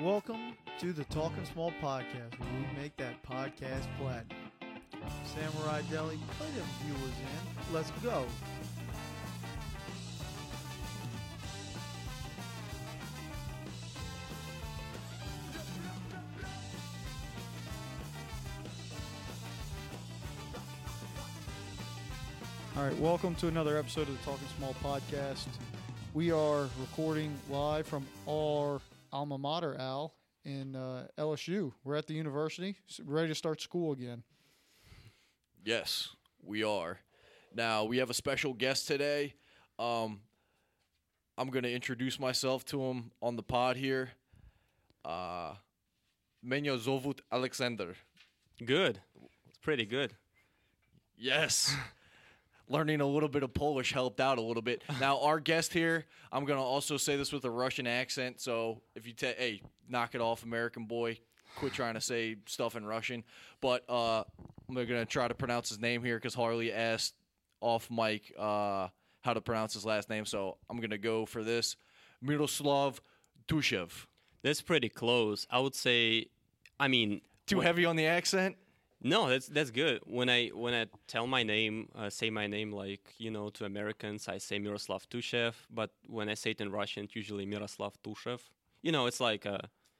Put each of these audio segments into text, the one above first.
Welcome to the Talking Small podcast, where we make that podcast platinum. Samurai Deli, play them viewers in. Let's go. All right, welcome to another episode of the Talking Small podcast. We are recording live from our alma mater, Al, in uh, LSU. We're at the university, s- ready to start school again. Yes, we are. Now we have a special guest today. Um, I'm going to introduce myself to him on the pod here. Uh, Menyo Zovut Alexander. Good. It's pretty good. Yes. Learning a little bit of Polish helped out a little bit. Now, our guest here, I'm going to also say this with a Russian accent. So if you take, hey, knock it off, American boy, quit trying to say stuff in Russian. But uh, I'm going to try to pronounce his name here because Harley asked off mic uh, how to pronounce his last name. So I'm going to go for this Miroslav Dushev. That's pretty close. I would say I mean Too when- heavy on the accent? No, that's that's good. When I when I tell my name, uh, say my name like, you know, to Americans, I say Miroslav Tushev, but when I say it in Russian, it's usually Miroslav Tushev. You know, it's like uh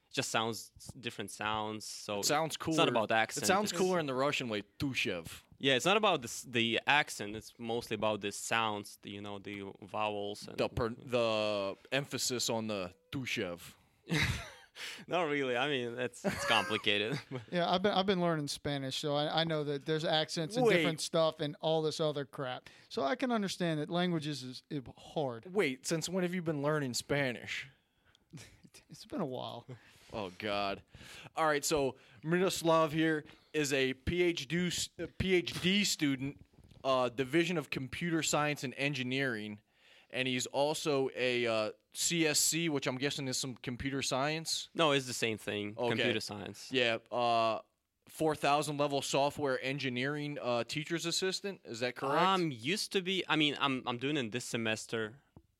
it just sounds different sounds. So it Sounds cooler. It's not about accent. It sounds cooler in the Russian way, Dushev. Yeah, it's not about this, the accent. It's mostly about the sounds, the, you know, the vowels. And, The, per, the emphasis on the Dushev. not really. I mean, that's it's complicated. Yeah, I've been I've been learning Spanish, so I, I know that there's accents and Wait. different stuff and all this other crap. So I can understand that languages is, is hard. Wait, since when have you been learning Spanish? It's been a while. Oh God! All right, so Miroslav here is a PhD PhD student, uh, Division of Computer Science and Engineering, and he's also a uh, CSC, which I'm guessing is some computer science. no, it's the same thing. Okay. Computer science. Yeah, uh, four thousand level software engineering uh, teacher's assistant. Is that correct? Um, used to be. I mean, I'm I'm doing it this semester,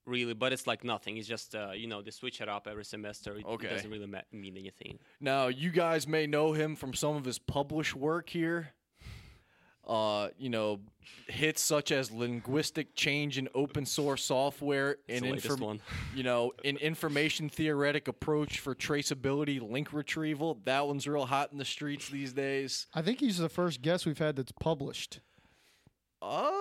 really, but it's like nothing. It's just uh, you know, they switch it up every semester. It, Okay. it doesn't really ma- mean anything. Now, you guys may know him from some of his published work here. Uh, you know, hits such as linguistic change in open source software and the latest one. you know, an information theoretic approach for traceability link retrieval. That one's real hot in the streets these days. I think he's the first guest we've had that's published. Uh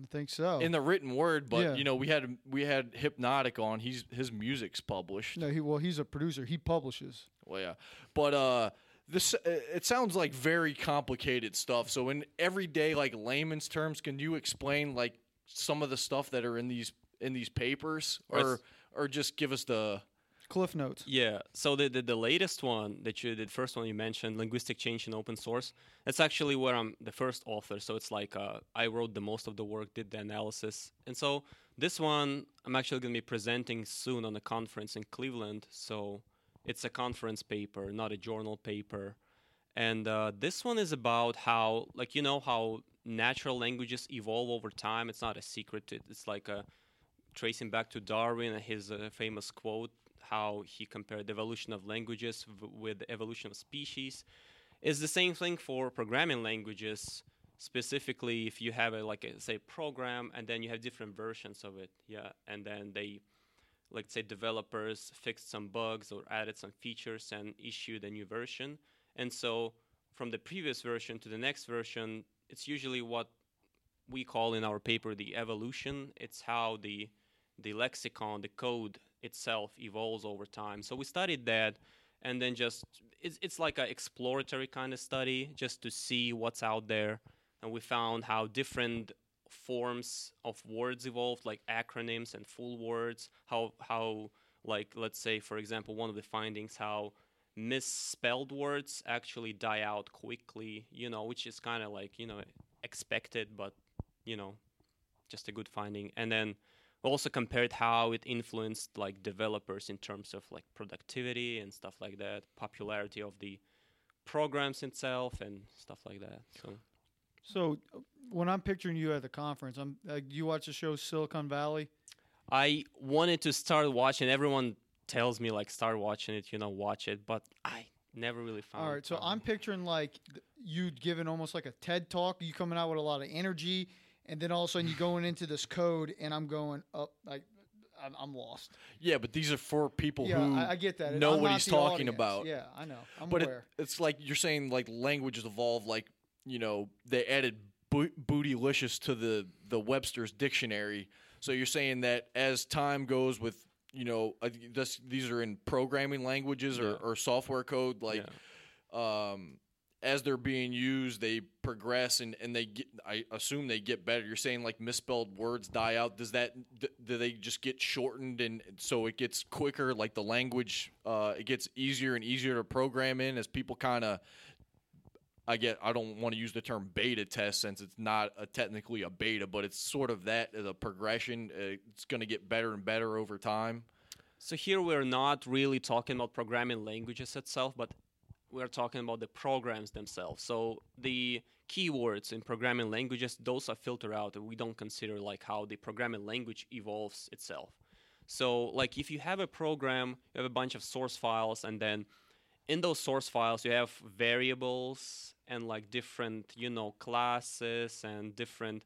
I think so. in the written word, but Yeah. you know, we had we had Hypnotic on. He's his music's published. no, he well he's a producer. He publishes. Well, yeah, but uh, this uh, it sounds like very complicated stuff. So, in everyday like layman's terms, can you explain like some of the stuff that are in these in these papers, or Yes. or just give us the Cliff notes. Yeah. So the, the the latest one that you the first one you mentioned, linguistic change in open source. That's actually where I'm the first author. So it's like uh, I wrote the most of the work, did the analysis, and so this one I'm actually going to be presenting soon on a conference in Cleveland. So it's a conference paper, not a journal paper. And uh, this one is about how, like, you know, how natural languages evolve over time. It's not a secret. It's like a tracing back to Darwin and his uh, famous quote, how he compared the evolution of languages v- with the evolution of species, It's the same thing for programming languages. Specifically, if you have a like a say program and then you have different versions of it, yeah, and then they, like say developers fixed some bugs or added some features and issued a new version, and so from the previous version to the next version, it's usually what we call in our paper the evolution. It's how the the lexicon, the code itself evolves over time. So we studied that, and then just it's it's like an exploratory kind of study, just to see what's out there. And we found how different forms of words evolved, like acronyms and full words. How how like let's say for example one of the findings how misspelled words actually die out quickly. You know, which is kind of like you know expected, but you know just a good finding. And then also compared how it influenced like developers in terms of like productivity and stuff like that, popularity of the programs itself and stuff like that. So So when I'm picturing you at the conference, I'm uh, you watch the show Silicon Valley. I wanted to start watching. Everyone tells me like start watching it, you know, watch it, but I never really found. All right, so I'm picturing like th- you giving almost like a TED talk. You coming out with a lot of energy, and then all of a sudden you going into this code, and I'm going up like I'm, I'm lost. Yeah, but these are for people Yeah, who I, I get that. know I'm what he's talking audience. about. Yeah, I know. I'm but it, it's like you're saying like languages evolve like you know they added bo- bootylicious to the the Webster's dictionary. So you're saying that as time goes with you know I this, these are in programming languages or, Yeah. or software code like um as they're being used they progress and, and they get I assume they get better. You're saying like misspelled words die out. Does that d- do they just get shortened and so it gets quicker like the language uh it gets easier and easier to program in as people kind of I get I don't want to use the term beta test since it's not a, technically a beta, but it's sort of that a progression. Uh, it's going to get better and better over time. So here we're not really talking about programming languages itself, but we're talking about the programs themselves. So the keywords in programming languages, those are filtered out. and We don't consider like how the programming language evolves itself. So like if you have a program, you have a bunch of source files, and then in those source files you have variables and like different, you know, classes and different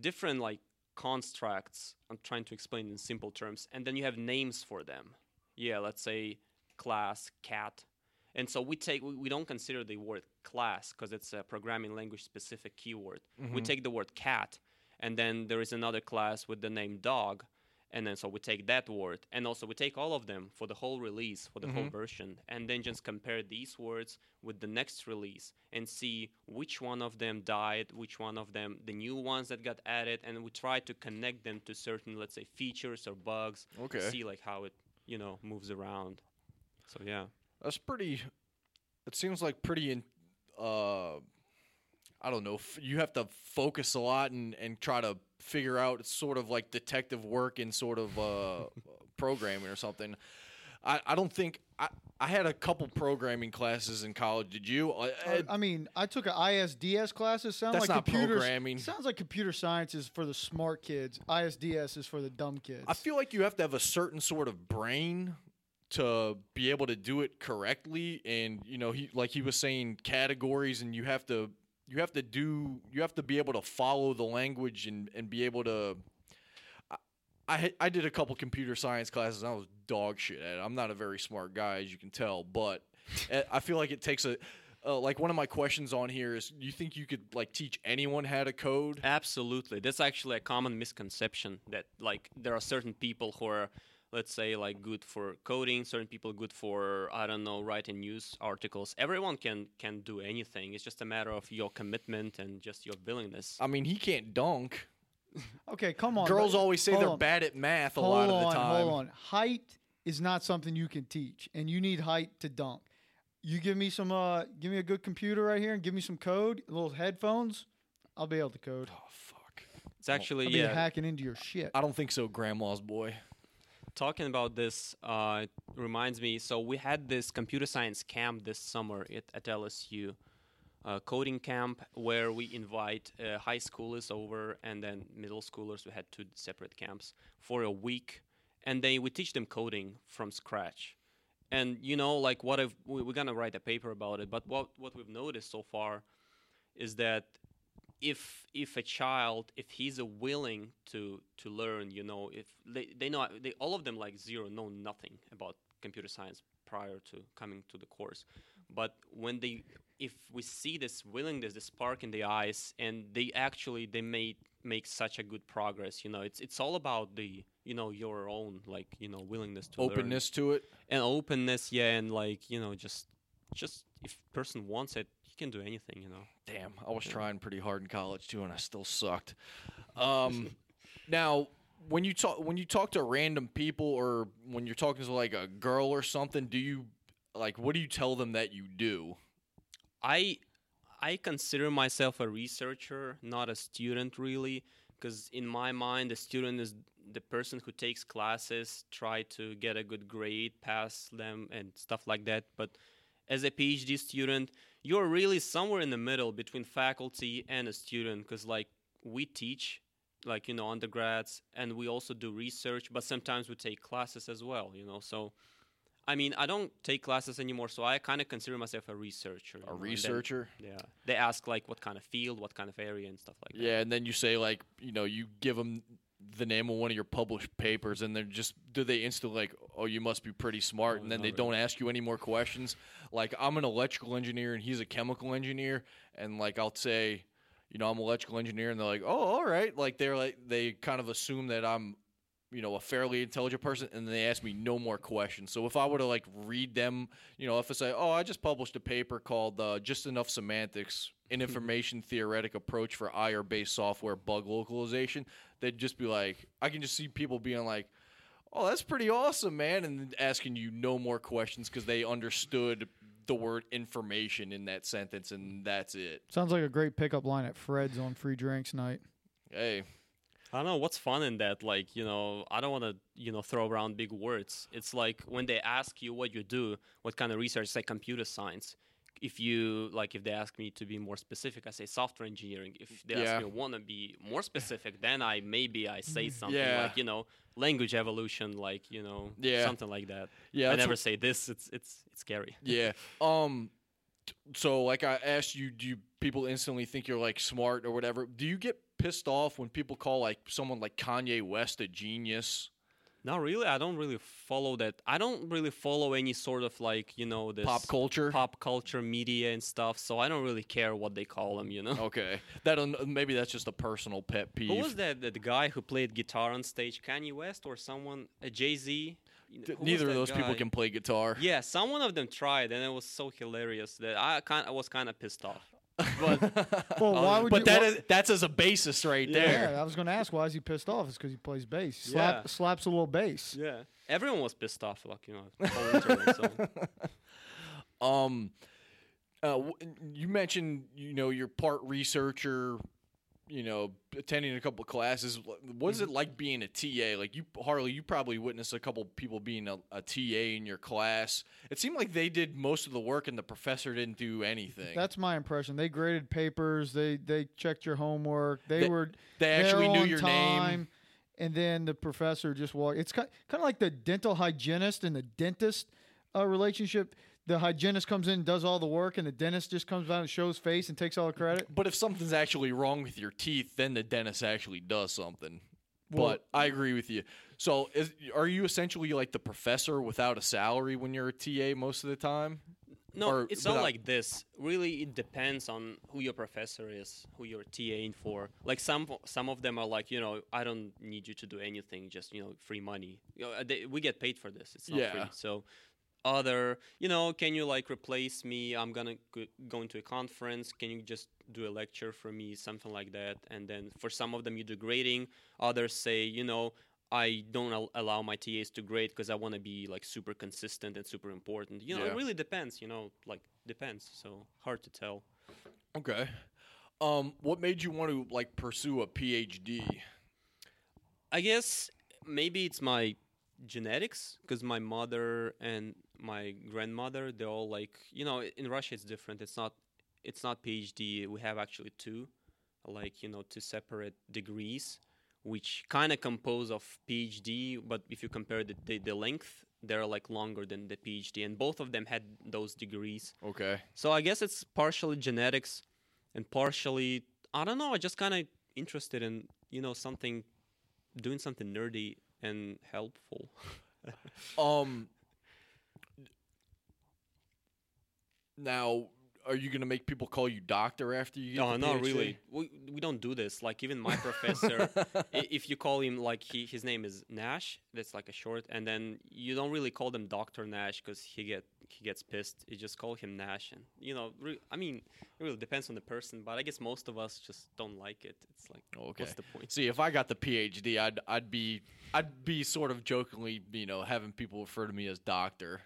different like constructs. I'm trying to explain in simple terms. And then you have names for them. Yeah, let's say class, cat. And so we take we, we don't consider the word class because it's a programming language specific keyword. We mm-hmm. take the word cat and then there is another class with the name dog and then so we take that word and also we take all of them for the whole release for the whole version and then just compare these words with the next release and see which one of them died which one of them the new ones that got added and we try to connect them to certain let's say features or bugs Okay. see like how it you know moves around so yeah That's pretty. It seems like pretty. In, uh, I don't know. F- you have to focus a lot and, and try to figure out. It's sort of like detective work and sort of uh, programming or something. I, I don't think I, I had a couple programming classes in college. Did you? I, I, I mean, I took an ISDS classes. Sound That's like not computers, programming. Sounds like computer science is for the smart kids. ISDS is for the dumb kids. I feel like you have to have a certain sort of brain to be able to do it correctly and you know he like he was saying categories and you have to you have to do you have to be able to follow the language and and be able to I I, did a couple computer science classes and I was dog shit at it. I'm not a very smart guy as you can tell, but I feel like it takes a uh, like one of my questions on here is you think you could like teach anyone how to code? Absolutely. That's actually a common misconception that like there are certain people who are let's say like good for coding, certain people good for I don't know, writing news articles. Everyone can can do anything. It's just a matter of your commitment and just your willingness. I mean, he can't dunk. okay, come on. Girls but- always say they're on. bad at math a hold lot on, of the time. Hold on. Height is not something you can teach, and you need height to dunk. You give me some, uh, give me a good computer right here, and give me some code, little headphones. I'll be able to code. Oh fuck! It's actually I'll be yeah. hacking into your shit. I don't think so, Grandma's boy. Talking about this uh, reminds me so we had this computer science camp this summer at, at lsu uh, coding camp where we invite uh, high schoolers over and then middle schoolers we had two separate camps for a week and they we teach them coding from scratch. And you know like what if we, we're gonna write a paper about it but what what we've noticed so far is that if if a child if he's willing to to learn you know if they they know they all of them like zero know nothing about computer science prior to coming to the course but when they if we see this willingness this spark in the eyes and they actually they may make such a good progress you know it's it's all about the you know your own like you know willingness to learn Openness to it. and openness yeah and like you know just just if person wants it can do anything you know Damn, I was trying pretty hard in college too, and I still sucked. Um, now, when you talk when you talk to random people, or when you're talking to like a girl or something, do you like what do you tell them that you do? I I consider myself a researcher, not a student really, because in my mind, a student is the person who takes classes, try to get a good grade, pass them, and stuff like that. But as a PhD student, you're really somewhere in the middle between faculty and a student, because like we teach, like you know, undergrads, and we also do research, but sometimes we take classes as well, you know. So I mean, I don't take classes anymore, so I kind of consider myself a researcher. A know, and then- researcher. yeah. They ask like what kind of field, what kind of area, and stuff like that. Yeah, and then you say like, you know, you give them the name of one of your published papers, and they're just do they instantly like, oh, you must be pretty smart, Oh, and then they don't ask you any more questions. Like I'm an electrical engineer and he's a chemical engineer, and like I'll say, you know, I'm an electrical engineer, and they're like, oh, all right, like they're like they kind of assume that I'm. You know, a fairly intelligent person, and they ask me no more questions. So if I were to like read them, you know, if I say, "Oh, I just published a paper called uh, "Just Enough Semantics: An hmm. Information Theoretic Approach for IR-Based Software Bug Localization," they'd just be like, I can just see people being like, "Oh, that's pretty awesome, man," and asking you no more questions because they understood the word information in that sentence, and that's it. Sounds like a great pickup line at Fred's on free drinks night. Hey, I don't know what's fun in that. Like, you know, I don't want to, you know, throw around big words. It's like when they ask you what you do, what kind of research, say computer science. If you like, if they ask me to be more specific, I say software engineering. If they Yeah. ask me want to be more specific, then I maybe I say something Yeah. like, you know, language evolution, like you know, Yeah. something like that. yeah, I never say this. It's it's it's scary. Yeah. Um. So, like I asked you, do you people instantly think you're like smart or whatever? Do you get pissed off when people call like someone like Kanye West a genius? Not really. I don't really follow that. I don't really follow any sort of like you know this Pop culture. pop culture media and stuff. So I don't really care what they call them. You know. Okay. That maybe that's just a personal pet peeve. Who was that? The guy who played guitar on stage, Kanye West or someone? Uh, Jay Z. D- Neither of those people can play guitar. Yeah, some one of them tried, and it was so hilarious that I kind I was kind of pissed off. But well, why would but you? that why- is, that's as a basis right there. yeah, I was going to ask why is he pissed off? It's because he plays bass. He Slap, Yeah. slaps a little bass. Yeah, everyone was pissed off, like you know, the whole internet, so. Um, uh, w- you mentioned you know you're part researcher, you know, attending a couple of classes. What is it like being a TA? Like you, Harley, you probably witnessed a couple people being a, a TA in your class. It seemed like they did most of the work and the professor didn't do anything. That's my impression. They graded papers. They they checked your homework. They, They- were they actually knew your time, name. And then the professor just walked. It's kind kind of like the dental hygienist and the dentist uh, relationship. The hygienist comes in, and does all the work, and the dentist just comes out and shows face and takes all the credit. But if something's actually wrong with your teeth, then the dentist actually does something. Well- but I agree with you. So, is, are you essentially like the professor without a salary when you're a TA most of the time? No, Or it's not without- like this. Really, it depends on who your professor is, who you're TAing for. Like some some of them are like, you know, I don't need you to do anything, just you know, free money. You know, they, we get paid for this. It's not Yeah. free. So, other, you know, can you like replace me? I'm gonna go, into a conference. Can you just do a lecture for me, something like that? And then for some of them, you do grading. Others say, you know. I don't al- allow my TAs to grade because I want to be like super consistent and super important. You know, Yeah. it really depends. You know, like depends. So hard to tell. Okay. Um, what made you want to like pursue a PhD? I guess maybe it's my genetics because my mother and my grandmother they're all like you know in Russia it's different. It's not it's not PhD. We have actually two, like you know, two separate degrees, which kind of compose of PhD. But if you compare the, the the length, they're like longer than the PhD, and both of them had those degrees. Okay. So I guess it's partially genetics and partially I don't know, I just kind of interested in, you know, something doing something nerdy and helpful. Um. Now, are you gonna make people call you doctor after you get No, not PhD? really. We, we don't do this. Like even my professor, if you call him like he his name is Nash, that's like a short, and then you don't really call them Doctor Nash because he get he gets pissed. You just call him Nash, and you know, re- I mean, it really depends on the person, but I guess most of us just don't like it. It's like, Okay. what's the point? See, if I got the PhD, I'd I'd be I'd be sort of jokingly, you know, having people refer to me as doctor.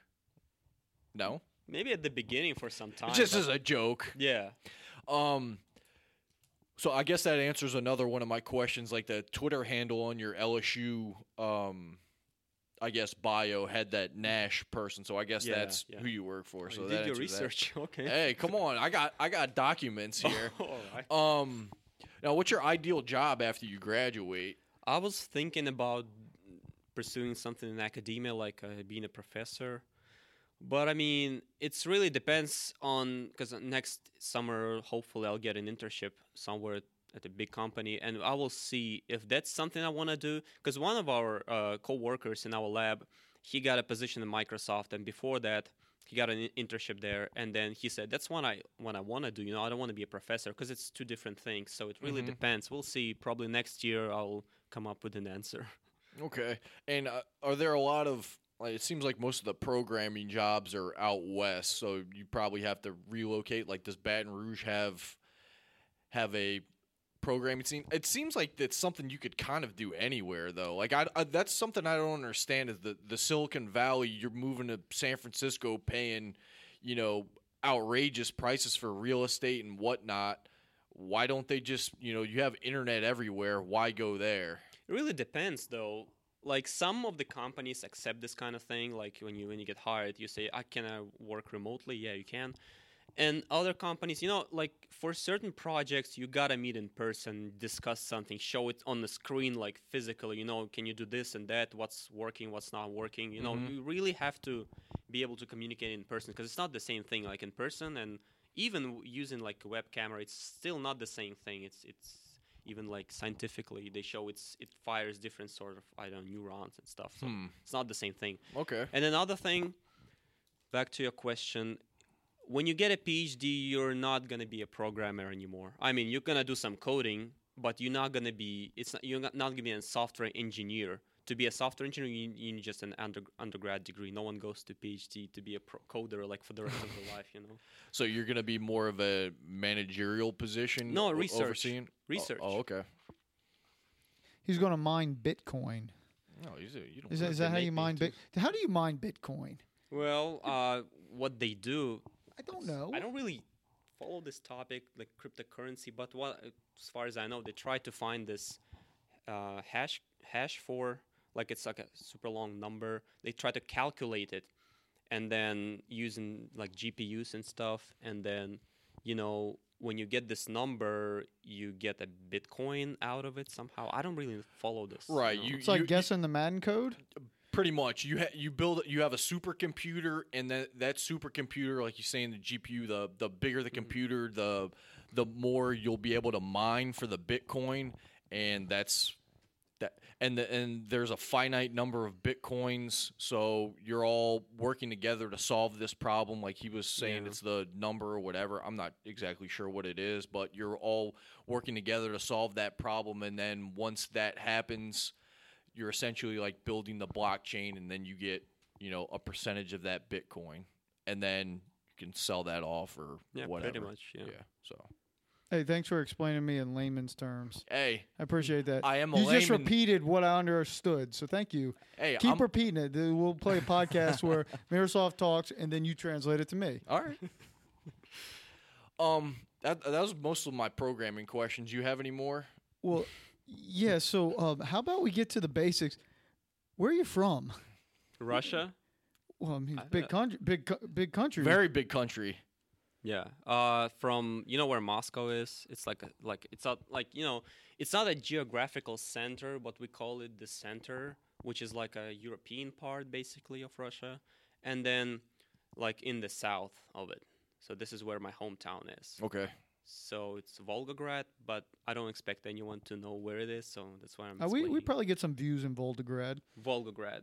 No, Maybe at the beginning for some time. just as a joke. yeah. Um, so I guess that answers another one of my questions. Like the Twitter handle on your LSU, um, I guess bio had that Nash person. So I guess Yeah, that's yeah. who you work for. So you did your answers that. research. okay. Hey, come on! I got I got documents here. All right. um, now what's your ideal job after you graduate? I was thinking about pursuing something in academia, like uh, being a professor. But I mean, it's really depends on because next summer, hopefully, I'll get an internship somewhere at a big company, and I will see if that's something I want to do. Because one of our uh, co-workers in our lab, he got a position in Microsoft, and before that, he got an internship there. And then he said, "That's what I what I want to do. You know, I don't want to be a professor because it's two different things. So it really Mhm. depends. We'll see. Probably next year, I'll come up with an answer." Okay. And uh, are there a lot of like it seems like most of the programming jobs are out west, so you probably have to relocate. Like does Baton Rouge have have a programming scene? It seems like that's something you could kind of do anywhere though. Like I, I that's something I don't understand is the the Silicon Valley you're moving to San Francisco paying, you know, outrageous prices for real estate and whatnot. Why don't they just, you know, you have internet everywhere, why go there? It really depends, though. Like some of the companies accept this kind of thing. Like when you when you get hired, you say, "I can I work remotely?" Yeah, you can. And other companies, you know, like for certain projects, you gotta meet in person, discuss something, show it on the screen, like physically. You know, can you do this and that? What's working? What's not working? You know, Mhm. you really have to be able to communicate in person because it's not the same thing. Like in person, and even w- using like a web camera, it's still not the same thing. It's it's even like scientifically they show it's it fires different sort of I don't know neurons and stuff. So Hmm. it's not the same thing. Okay. And another thing, back to your question, when you get a PhD, you're not gonna be a programmer anymore. I mean, you're gonna do some coding, but you're not gonna be. It's not, you're not not gonna be a software engineer. To be a software engineer, you, you need just an under, undergrad degree. No one goes to PhD to be a pro- coder like for the rest of their life, you know. So you're going to be more of a managerial position? No, o- research. Overseeing? Oh- Research. Oh, okay. He's going to mine Bitcoin. No, you, you don't Is that, is that how you mine too. Bit? How do you mine Bitcoin? Well, uh, what they do I don't know. I don't really follow this topic, like cryptocurrency, but what, as far as I know, they try to find this uh, hash hash for like it's like a super long number. They try to calculate it, and then using like GPUs and stuff, and then you know when you get this number, you get a Bitcoin out of it somehow. I don't really follow this. Right, know. you- It's like guessing the Madden code. Pretty much. You ha- you build you have a supercomputer, and that that supercomputer, like you say in the GPU, the the bigger the mm-hmm. computer, the the more you'll be able to mine for the Bitcoin, and that's that. And the, and there's a finite number of bitcoins, so you're all working together to solve this problem. Like he was saying, Yeah. it's the number or whatever. I'm not exactly sure what it is, but you're all working together to solve that problem. And then once that happens, you're essentially like building the blockchain and then you get you know a percentage of that bitcoin and then you can sell that off or yeah, whatever pretty much. Yeah. yeah so Hey, thanks for explaining me in layman's terms. hey I appreciate that. i am a you just repeated what I understood, so thank you. hey Keep I'm, repeating it. We'll play a podcast where Miroslav talks, and then you translate it to me. all right um that, that was most of my programming questions you have any more Well, yeah. So, um, how about we get to the basics? Where are you from? Russia. Well, I mean, I- big country, big, big country. very big country Yeah. Uh, from you know where Moscow is? It's like a, like it's not like you know it's not a geographical center, but we call it the center, which is like a European part basically of Russia, and then like in the south of it. So this is where my hometown is. okay So it's Volgograd, but I don't expect anyone to know where it is, so that's why I'm. Uh, we we probably get some views in Volgograd. Volgograd.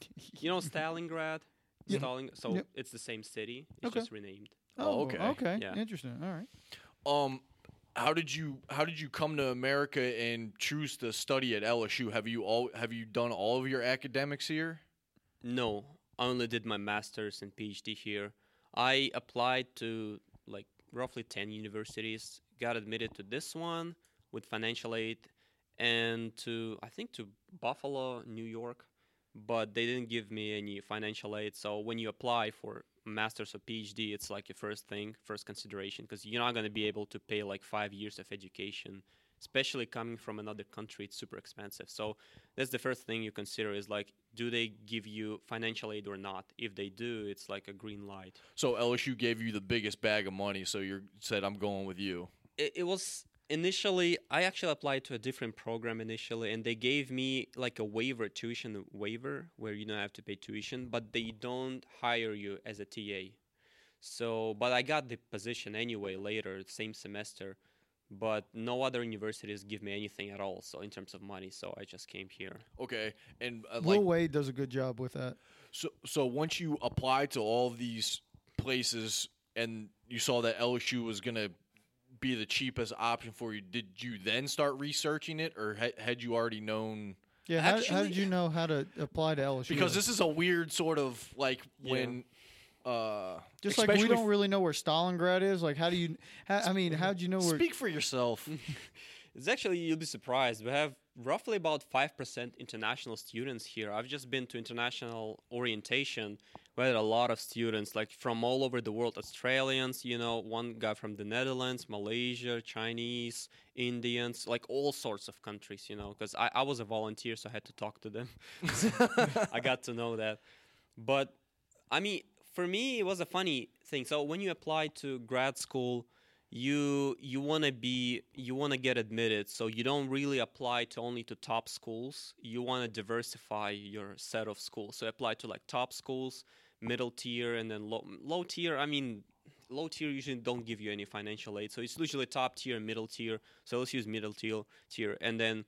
You know Stalingrad. Yeah. Stalin. So Yep. it's the same city. It's Okay. just renamed. Oh, okay. Okay. Yeah. Interesting. All right. um how did you how did you come to America and choose to study at LSU? Have you all have you done all of your academics here? No, I only did my master's and PhD here. I applied to like roughly 10 universities, got admitted to this one with financial aid, and to, I think, to Buffalo, New York, but they didn't give me any financial aid. So when you apply for a master's or PhD, it's like your first thing, first consideration, because you're not going to be able to pay like five years of education. Especially coming from another country, it's super expensive. So that's the first thing you consider is like do they give you financial aid or not if they do it's like a green light So LSU gave you the biggest bag of money, so you said I'm going with you. it, it was initially I actually applied to a different program initially, and they gave me like a waiver, tuition waiver, where you don't have to pay tuition, but they don't hire you as a TA. So, but I got the position anyway later, same semester. But no other universities give me anything at all. So in terms of money, so I just came here. Okay, and uh, Will like Wade does a good job with that. so so once you apply to all these places and you saw that LSU was gonna be the cheapest option for you, did you then start researching it, or ha- had you already known? Yeah, how, how did you know how to apply to LSU? Because this is a weird sort of like when. Uh, just like we don't really know where Stalingrad is. Like, how do you? How, I mean, how do you know where? Speak for yourself. It's actually you'll be surprised. We have roughly about five percent international students here. I've just been to international orientation. We had a lot of students, like from all over the world. Australians, you know, one guy from the Netherlands, Malaysia, Chinese, Indians, like all sorts of countries. You know, because I, I was a volunteer, so I had to talk to them. I got to know that. But I mean, for me, it was a funny thing. So when you apply to grad school, you you want to be you want to get admitted. So you don't really apply to only to top schools. You want to diversify your set of schools. So apply to like top schools, middle tier, and then low low tier. I mean. Low tier usually don't give you any financial aid, so it's usually top tier, and middle tier. So let's use middle tier, tier, and then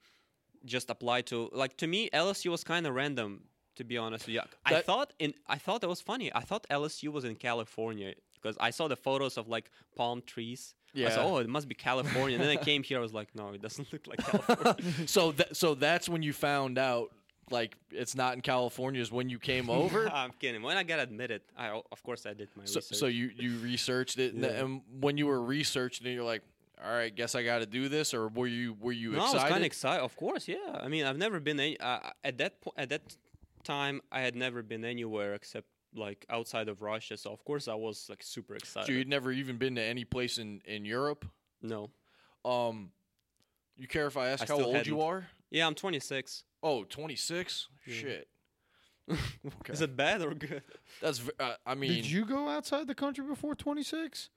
just apply to like to me LSU was kind of random to be honest you. I thought in I thought that was funny. I thought LSU was in California because I saw the photos of like palm trees. I Yeah. said, oh, it must be California. and then I came here. I was like, no, it doesn't look like California. so that so that's when you found out like it's not in California is when you came over. I'm kidding. When I got admitted, I of course I did my so, research. so you you researched it, and- Yeah. and when you were researching it, you're like, all right, guess I got to do this, or were you were you no, I excited? was kind of excited. Of course, yeah. I mean, I've never been any, uh, at that po- at that time. I had never been anywhere except like outside of Russia. So of course I was like super excited. so you'd never even been to any place in in Europe. no. Um, you care if I ask I how old you hadn't. are? Yeah, I'm 26. Oh, 26? Yeah. Shit. Is it bad or good? That's v- uh, I mean, Did you go outside the country before 26?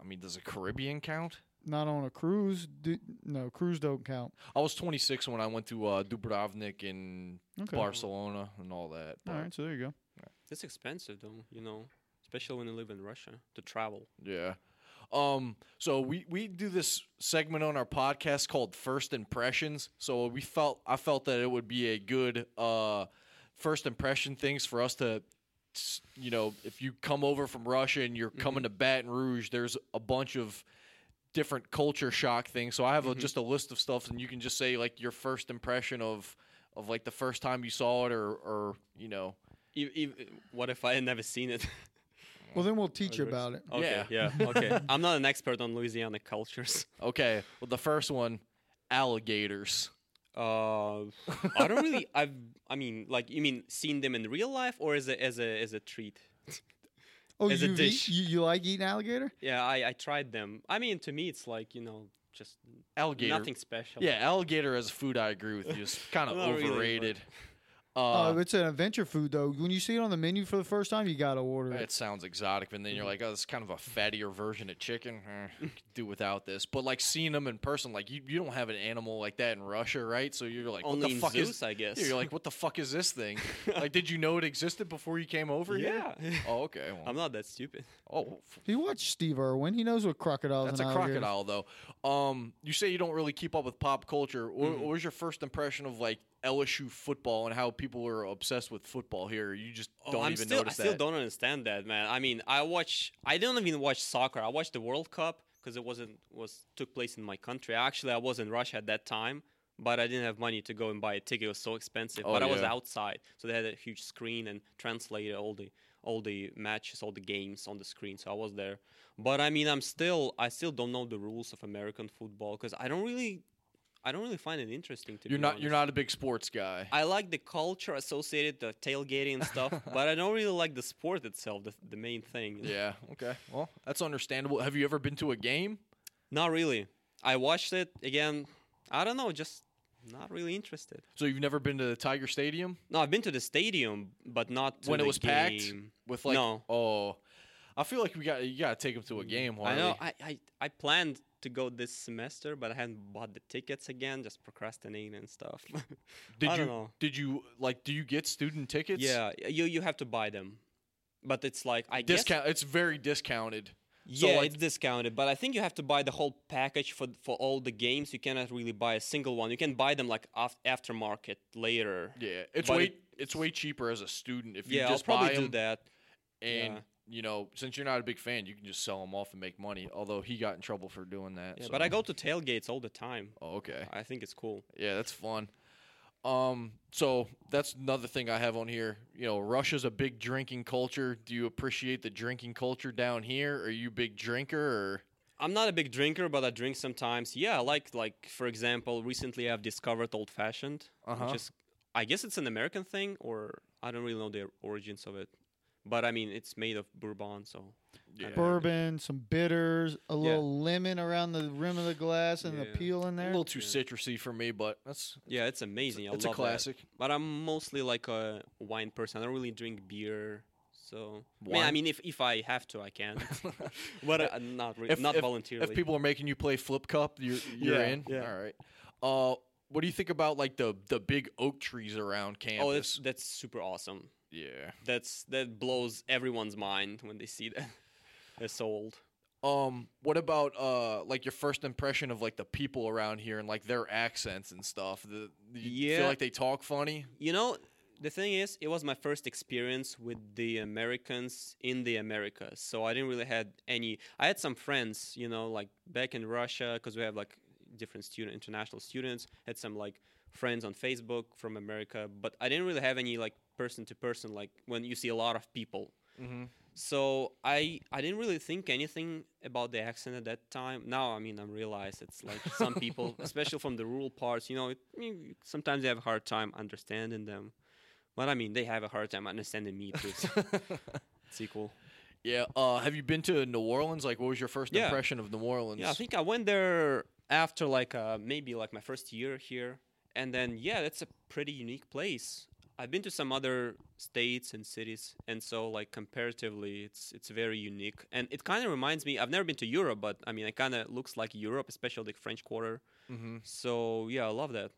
I mean, does the Caribbean count? Not on a cruise. Do, no, cruise don't count. I was 26 when I went to uh, Dubrovnik and Okay. Barcelona and all that. All but right, so there you go. It's expensive though, you know, especially when you live in Russia to travel. Yeah. Um. So we we do this segment on our podcast called First Impressions. So we felt I felt that it would be a good uh first impression things for us to. You know, if you come over from Russia and you're coming to Baton Rouge, there's a bunch of different culture shock things. So I have a, just a list of stuff, and you can just say like your first impression of of like the first time you saw it, or or you know, E- e- what if I had never seen it? Well, then we'll teach you about it. okay, yeah, okay. I'm not an expert on Louisiana cultures. okay. Well, the first one, alligators. Uh, I don't really. I've. I mean, like, you mean seen them in real life or as a as a as a treat? Oh, As a you, dish. you you like eating alligator? Yeah, I I tried them. I mean, to me, it's like you know, just Alligator. nothing special. Yeah, alligator as a food, I agree with you. It's kind of overrated. really, but- overrated. Oh, uh, it's an adventure food though. When you see it on the menu for the first time, you gotta order it. it sounds exotic, and then you're like, oh, it's kind of a fattier version of chicken. Eh, do without this. But like seeing them in person, like you, you don't have an animal like that in Russia, right? So you're like, Only what the in fuck zoos, is? I guess. Yeah, you're like, what the fuck is this thing? like, did you know it existed before you came over yeah. here? Oh, okay. Well, I'm not that stupid. oh, He watched Steve Irwin. He knows what crocodiles that's and a alligators. crocodile, though. Um, you say you don't really keep up with pop culture. What, Mm-hmm. what was your first impression of like LSU football and how people are obsessed with football here? You just Oh, don't I'm even still, I notice still that. don't understand that, man. I mean, I watch. I don't even watch soccer. I watched the World Cup because it wasn't was took place in my country. Actually, I was in Russia at that time, but I didn't have money to go and buy a ticket. It was so expensive. Oh, but I was outside, so they had a huge screen and translated all the all the matches, all the games on the screen. So I was there. But I mean, I'm still I still don't know the rules of American football because I don't really. I don't really find it interesting to You're not. honest. You're not a big sports guy. I like the culture associated, the tailgating and stuff, but I don't really like the sport itself, the, the main thing. yeah. Okay. Well, that's understandable. Have you ever been to a game? Not really. I watched it again. I don't know, just not really interested. So you've never been to the Tiger Stadium No, I've been to the stadium, but not to when it was packed with like. No. Oh, I feel like we got you got to take them to a mm, game. I know. I, I, I planned to go this semester, but I hadn't bought the tickets again, just procrastinating and stuff. Did I you know. did you like do you get student tickets? yeah, you you have to buy them, but it's like I guess Discount it's very discounted. So, yeah, like- it's discounted, but I think you have to buy the whole package for for all the games. You cannot really buy a single one. You can buy them like af- aftermarket later. Yeah. It's way it- it's way cheaper as a student if you Yeah, I'll just probably buy do 'em that. and yeah. You know, since you're not a big fan, you can just sell them off and make money. Although he got in trouble for doing that. Yeah, so- but I go to tailgates all the time. Oh, okay. I think it's cool. Yeah, that's fun. Um, so that's another thing I have on here. You know, Russia's a big drinking culture. Do you appreciate the drinking culture down here? Are you a big drinker or I'm not a big drinker, but I drink sometimes. Yeah, like like for example, recently I've discovered old fashioned, Uh-huh. which is I guess it's an American thing, or I don't really know the origins of it. But I mean, it's made of bourbon, so yeah. Bourbon, some bitters, a little lemon around the rim of the glass, and the peel in there. a little too Yeah. citrusy for me, but that's yeah, it's amazing. I it's a love that. classic. But I'm mostly like a wine person. I don't really drink beer. So I mean, I mean, if, if I have to, I can. but uh, not re- If- not if- voluntarily. If people are making you play flip cup, you're you're Yeah, in. yeah. All right. Uh, what do you think about like the the big oak trees around campus? oh, that's that's super awesome. Yeah. That's that blows everyone's mind when they see that. They're so old. Um, what about uh like your first impression of like the people around here and like their accents and stuff? The, you feel Yeah. like they talk funny? You know, the thing is, it was my first experience with the Americans in the Americas. So I didn't really had any. I had some friends, you know, like back in Russia, because we have like different student, international students. Had some like friends on Facebook from America, but I didn't really have any like person to person, like when you see a lot of people. Mm-hmm. So I I didn't really think anything about the accent at that time. Now I mean I realize it's like some people, especially from the rural parts, you know, it, I mean, sometimes they have a hard time understanding them. But I mean they have a hard time understanding me too. so it's equal. Yeah. Uh, have you been to New Orleans? Like, what was your first Yeah. impression of New Orleans? Yeah, I think I went there after like uh, maybe like my first year here, and then yeah, that's a pretty unique place. I've been to some other states and cities, and so like comparatively, it's it's very unique, and it kind of reminds me. I've never been to Europe, but I mean, it kind of looks like Europe, especially the French Quarter. Mm-hmm. So yeah, I love that.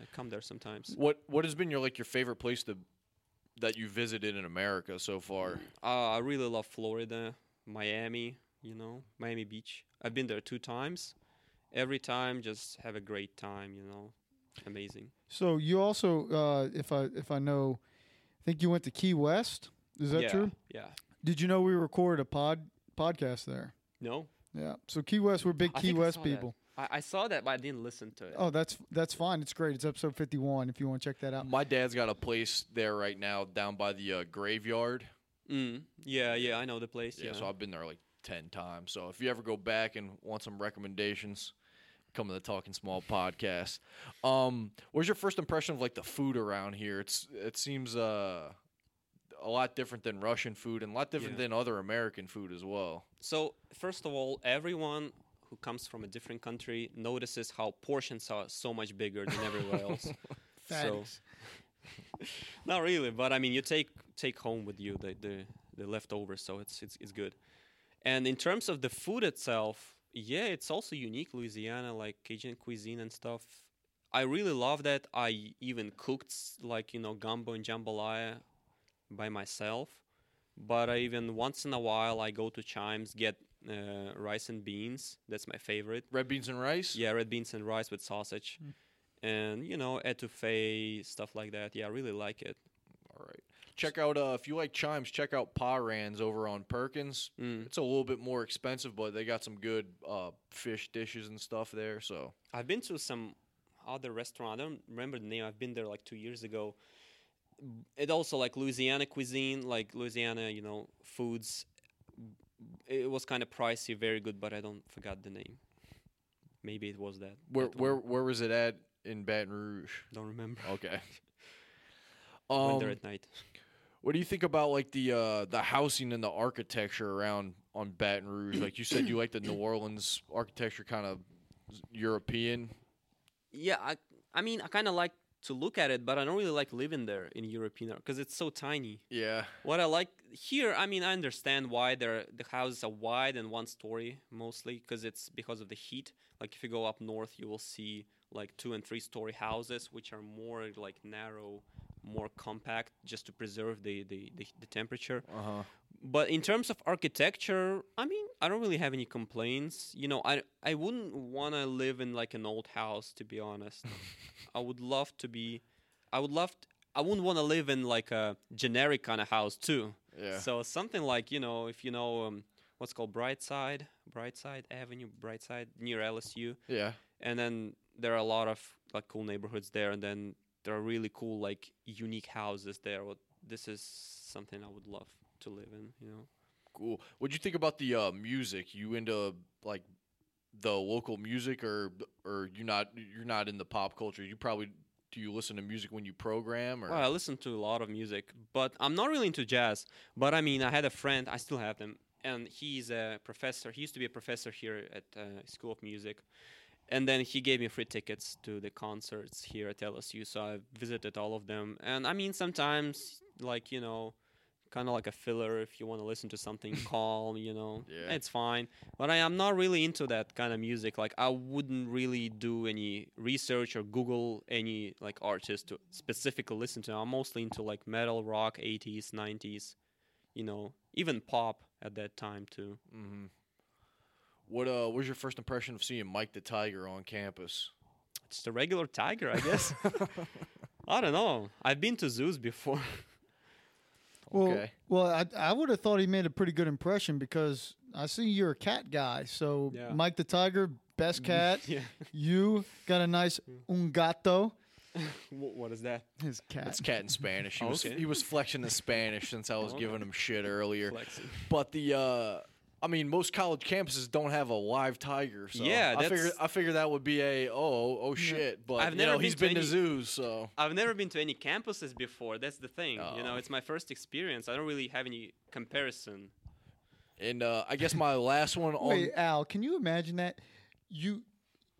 I come there sometimes. What What has been your like your favorite place to that you visited in America so far? Uh, I really love Florida, Miami. You know, Miami Beach. I've been there two times. Every time, just have a great time. You know, amazing. So you also, uh, if I if I know, I think you went to Key West. Is that yeah, true? Yeah. Did you know we recorded a pod podcast there? No. Yeah. So Key West, we're big I Key think I West saw that. people. I, I saw that, but I didn't listen to it. Oh, that's that's fine. It's great. It's episode fifty one. If you want to check that out. My dad's got a place there right now down by the uh, graveyard. Mm, yeah, yeah, I know the place. Yeah, Yeah. so I've been there like ten times. So if you ever go back and want some recommendations, come to the Talking Small podcast. Um, what's your first impression of like the food around here? It's it seems uh a lot different than Russian food and a lot different Yeah. than other American food as well. so first of all, everyone who comes from a different country notices how portions are so much bigger than everywhere else. so, not really, but I mean, you take take home with you the the, the leftovers, so it's it's it's good. And in terms of the food itself, yeah, it's also unique Louisiana, like Cajun cuisine and stuff. I really love that. I even cooked like you know gumbo and jambalaya by myself. But I even once in a while I go to Chimes get uh, rice and beans. That's my favorite. Red beans and rice. Yeah, red beans and rice with sausage, and you know etouffee stuff like that. Yeah, I really like it. All right. Check out uh if you like chimes, check out Parrain's over on Perkins. Mm. It's a little bit more expensive, but they got some good uh fish dishes and stuff there. So I've been to some other restaurant. I don't remember the name. I've been there like two years ago. It also like Louisiana cuisine, like Louisiana, you know, foods. It was kind of pricey, very good, but I don't forgot the name. Maybe it was that. where that where one. where was it at in Baton Rouge? Don't remember. Okay. Went Um, there at night. What do you think about like the uh, the housing and the architecture around on Baton Rouge? Like you said, you like the New Orleans architecture, kind of European. Yeah, I I mean I kind of like to look at it, but I don't really like living there in European because it's so tiny. Yeah. What I like here, I mean, I understand why there the houses are wide and one story mostly because it's because of the heat. Like if you go up north, you will see like two and three story houses, which are more like narrow, more compact, just to preserve the the, the, the temperature. Uh huh. But in terms of architecture, I mean, I don't really have any complaints. You know, I I wouldn't want to live in like an old house, to be honest. I would love to be. I would love. t- I wouldn't want to live in like a generic kind of house too. Yeah. So something like you know, if you know um, what's called Brightside, Brightside Avenue, Brightside near LSU, yeah. and then there are a lot of like cool neighborhoods there, and then there are really cool like unique houses there. Well, this is something I would love to live in. You know. Cool. What do you think about the uh, music? You into like the local music, or or you not? You're not in the pop culture. You probably do. You listen to music when you program, or Well, I listen to a lot of music, but I'm not really into jazz. But I mean, I had a friend, I still have them, and he's a professor. He used to be a professor here at uh, School of Music. And then he gave me free tickets to the concerts here at LSU, so I visited all of them. And I mean, sometimes, like, you know, kind of like a filler if you want to listen to something calm, you know, Yeah. it's fine. But I am not really into that kind of music. Like, I wouldn't really do any research or Google any like artist to specifically listen to. I'm mostly into like metal, rock, 80s, 90s, you know, even pop at that time too. hmm What uh? What was your first impression of seeing Mike the Tiger on campus? Just a regular tiger, I guess. I don't know. I've been to zoos before. Well, Okay. well, I I would have thought he made a pretty good impression because I see you're a cat guy. So Yeah. Mike the Tiger, best cat. yeah. You got a nice un gato. What is that? His cat. It's cat in Spanish. He was he was flexing the Spanish since I was Okay. giving him shit earlier. Flexing. But the uh, I mean, most college campuses don't have a live tiger. So Yeah, I figure I figure that would be a oh oh shit. But I've you never know, been he's to been to any- zoos, so I've never been to any campuses before. That's the thing. You know, Oh. it's my first experience. I don't really have any comparison. and uh, I guess my last one on Wait, Al, can you imagine that? You,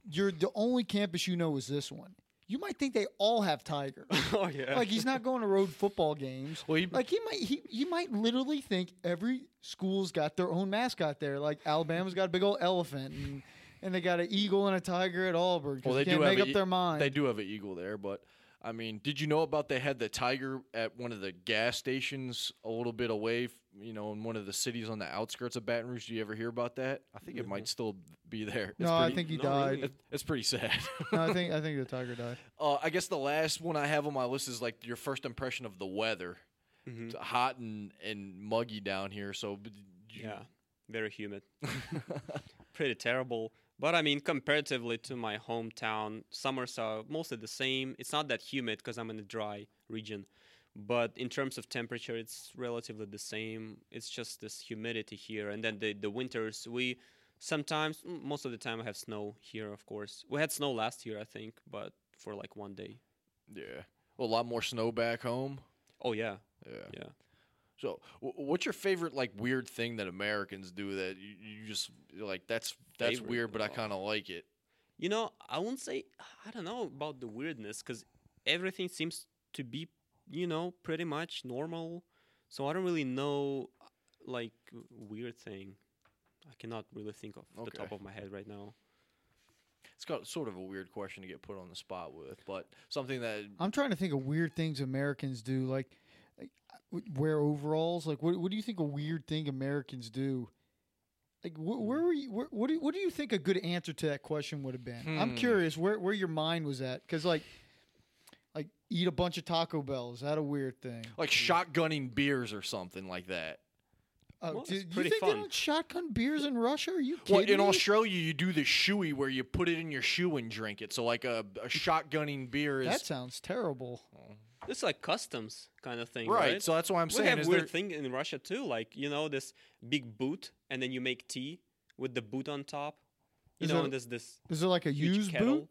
you're the only campus you know is this one. You might think they all have tiger. oh yeah. like he's not going to road football games. Well, he- like he might he you might literally think every school's got their own mascot there. Like Alabama's got a big old elephant and and they got an eagle and a tiger at Auburn. Well, they do make up e- their mind. They do have an eagle there, but I mean, did you know about they had the tiger at one of the gas stations a little bit away, f- you know, in one of the cities on the outskirts of Baton Rouge? Do you ever hear about that? I think it might still be there. It's no, I think he died. really. it's pretty sad. no, I think I think the tiger died. uh, I guess the last one I have on my list is like your first impression of the weather. Mhm. It's hot and, and muggy down here, so you- Yeah, very humid. Pretty terrible. But I mean, comparatively to my hometown, summers are mostly the same. It's not that humid because I'm in a dry region. But in terms of temperature, it's relatively the same. It's just this humidity here. And then the, the winters, we sometimes, most of the time, I have snow here, of course. We had snow last year, I think, but for like one day. yeah. Well, a lot more snow back home. Oh, yeah. Yeah. Yeah. So, wh- what's your favorite like weird thing that Americans do that you, you just you're like that's that's Favorite? weird, but I Oh. kind of like it. You know, I won't say I don't know about the weirdness because everything seems to be, you know, pretty much normal. So I don't really know, like weird thing. I cannot really think of the top of my head right now. It's got sort of a weird question to get put on the spot with, but something that I'm trying to think of weird things Americans do, like, like wear overalls. Like, what what do you think a weird thing Americans do? Like, wh- where were you? Where, what do you, what do you think a good answer to that question would have been? I'm Hmm. curious where where your mind was at, because like, like eat a bunch of Taco Bell is that a weird thing? like shotgunning beers or something like that. Uh, Well, do you pretty think they don't shotgun beers in Russia? Are you kidding Well, in me? Australia, you do the shoey where you put it in your shoe and drink it. So like a, a shotgunning beer is that sounds terrible. It's like customs kind of thing, right. right? So that's why I'm we saying have is weird there, thing in Russia too, like you know this big boot, and then you make tea with the boot on top. You Is know, it- and there's this Is it like a used kettle. boot,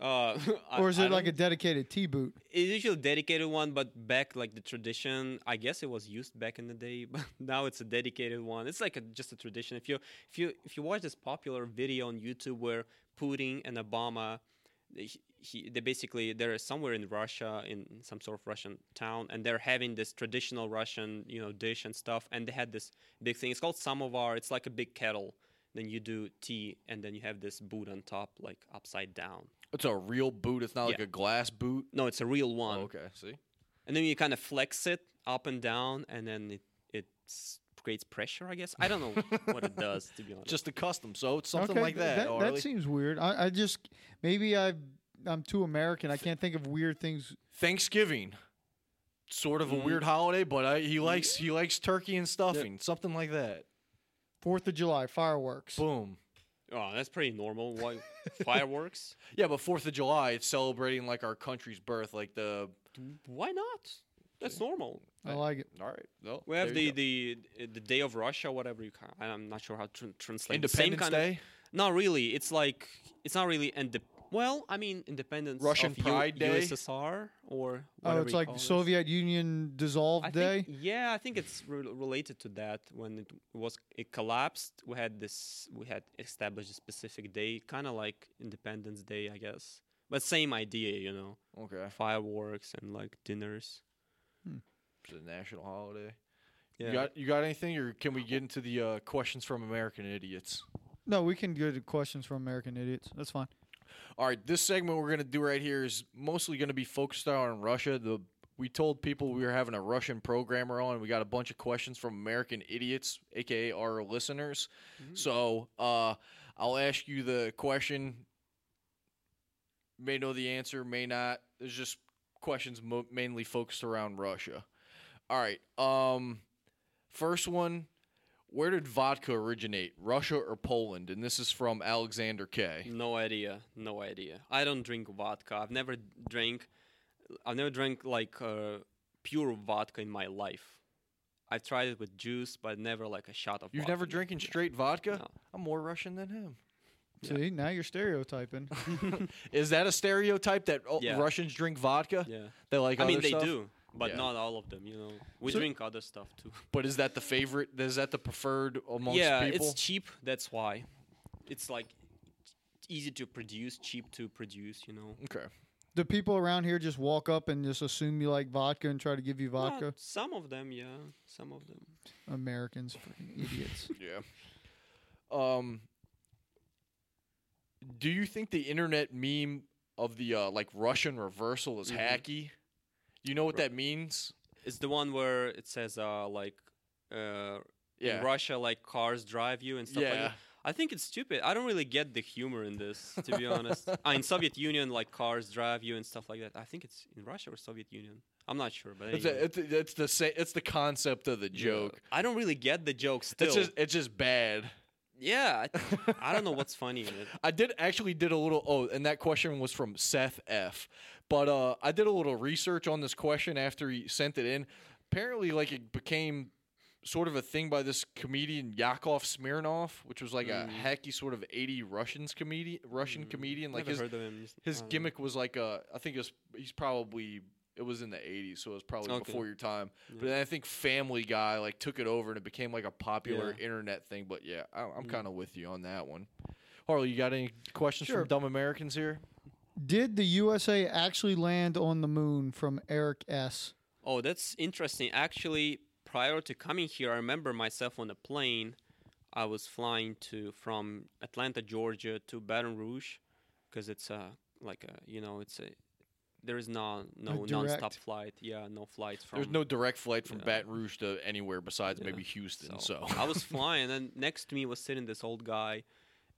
Uh, or is I it like a dedicated tea boot? It's usually a dedicated one, but back like the tradition, I guess it was used back in the day, but now it's a dedicated one. It's like a, just a tradition. If you if you if you watch this popular video on YouTube where Putin and Obama, he- he they basically they're somewhere in Russia in some sort of Russian town and they're having this traditional Russian you know dish and stuff and they had this big thing it's called samovar it's like a big kettle then you do tea and then you have this boot on top like upside down It's a real boot. It's not like Yeah. a glass boot. no it's a real one Oh, okay. See. and then you kind of flex it up and down and then it it s- creates pressure I guess I don't know what it does to be honest Just a custom. So it's something Okay, like that. That, Harley. seems weird. I, I just maybe I I'm too American. I can't think of weird things. Thanksgiving. Sort of a Mm. weird holiday, but I, he likes he likes turkey and stuffing, something like that. Fourth of July fireworks. Boom. Oh that's pretty normal why fireworks Yeah, but Fourth of July, it's celebrating like our country's birth, like the. why not that's normal I like it. All right. No, We have there the, you the the Day of Russia, whatever you can. I'm not sure how to go. translate. the same Independence kind of- Day. not really. It's like it's not really and well, I mean, independence Russian of U- Pride Day? USSR or Oh, whatever it's you like call this. Soviet Union dissolved I day. think, yeah, I think it's re- related to that. When it was it collapsed, we had this. We had established a specific day, kind of like Independence Day, I guess. But same idea, you know, Okay. fireworks and like dinners. It's a national holiday. Yeah. You got you got anything, or can we get into the uh, questions from American idiots? No, we can go to questions from American idiots. That's fine. All right, this segment we're gonna do right here is mostly gonna be focused on Russia. The we told people we were having a Russian programmer on. We got a bunch of questions from American idiots, aka our listeners. So uh, I'll ask you the question. May know the answer, may not. There's just questions mo- mainly focused around Russia. All right. Um, first one. Where did vodka originate, Russia or Poland? And this is from Alexander K. No idea. No idea. I don't drink vodka. I've never drank. I've never drank like uh, pure vodka in my life. I've tried it with juice, but never like a shot of. You've vodka. never drinking straight vodka? No. I'm more Russian than him. See, now you're stereotyping. Is that a stereotype that oh, Yeah. Russians drink vodka? Yeah. They like I mean, other they stuff? do, but Yeah. not all of them. You know, we So- drink other stuff too. But is that the favorite? Is that the preferred amongst yeah, people? it's cheap. That's why. It's like easy to produce, cheap to produce. You know. okay. Do people around here just walk up and just assume you like vodka and try to give you Well, vodka? some of them, yeah. Some of them. Americans, freaking idiots. Yeah. Um. Do you think the internet meme of the uh, like Russian reversal is Mhm. hacky? You know what that means? It's the one where it says uh like uh Yeah. in Russia like cars drive you and stuff like Yeah. that. I think it's stupid. I don't really get the humor in this, to be honest. uh, in Soviet Union, like cars drive you and stuff like that. I think it's in Russia or Soviet Union. I'm not sure, but It's, anyway. it's, a- it's the sa- it's the concept of the Yeah. joke. I don't really get the joke still. It's just it's just bad. Yeah, I, I don't know what's funny in it. I did actually did a little oh, and that question was from Seth F. But uh, I did a little research on this question after he sent it in. Apparently, like it became sort of a thing by this comedian Yakov Smirnoff, which was like a Mm. hacky sort of eighty Russians comedian, Russian Mm, comedian. Like Never his heard of him. his don't know. gimmick was like a I think it was he's probably it was in the 80s so it was probably Okay. before your time but then i think family guy like took it over and it became like a popular Yeah. internet thing but yeah I, i'm Mm. kind of with you on that one harley you got any questions Sure. from dumb americans here Did the USA actually land on the moon from Eric S? Oh, that's interesting. Actually, prior to coming here, I remember myself on a plane. I was flying to from Atlanta, Georgia, to Baton Rouge, because it's a like a you know it's a there is no no direct. non-stop flight. Yeah, no flights from. there's no direct flight from yeah. Baton Rouge to anywhere besides Yeah. maybe houston so, I was flying, and next to me was sitting this old guy,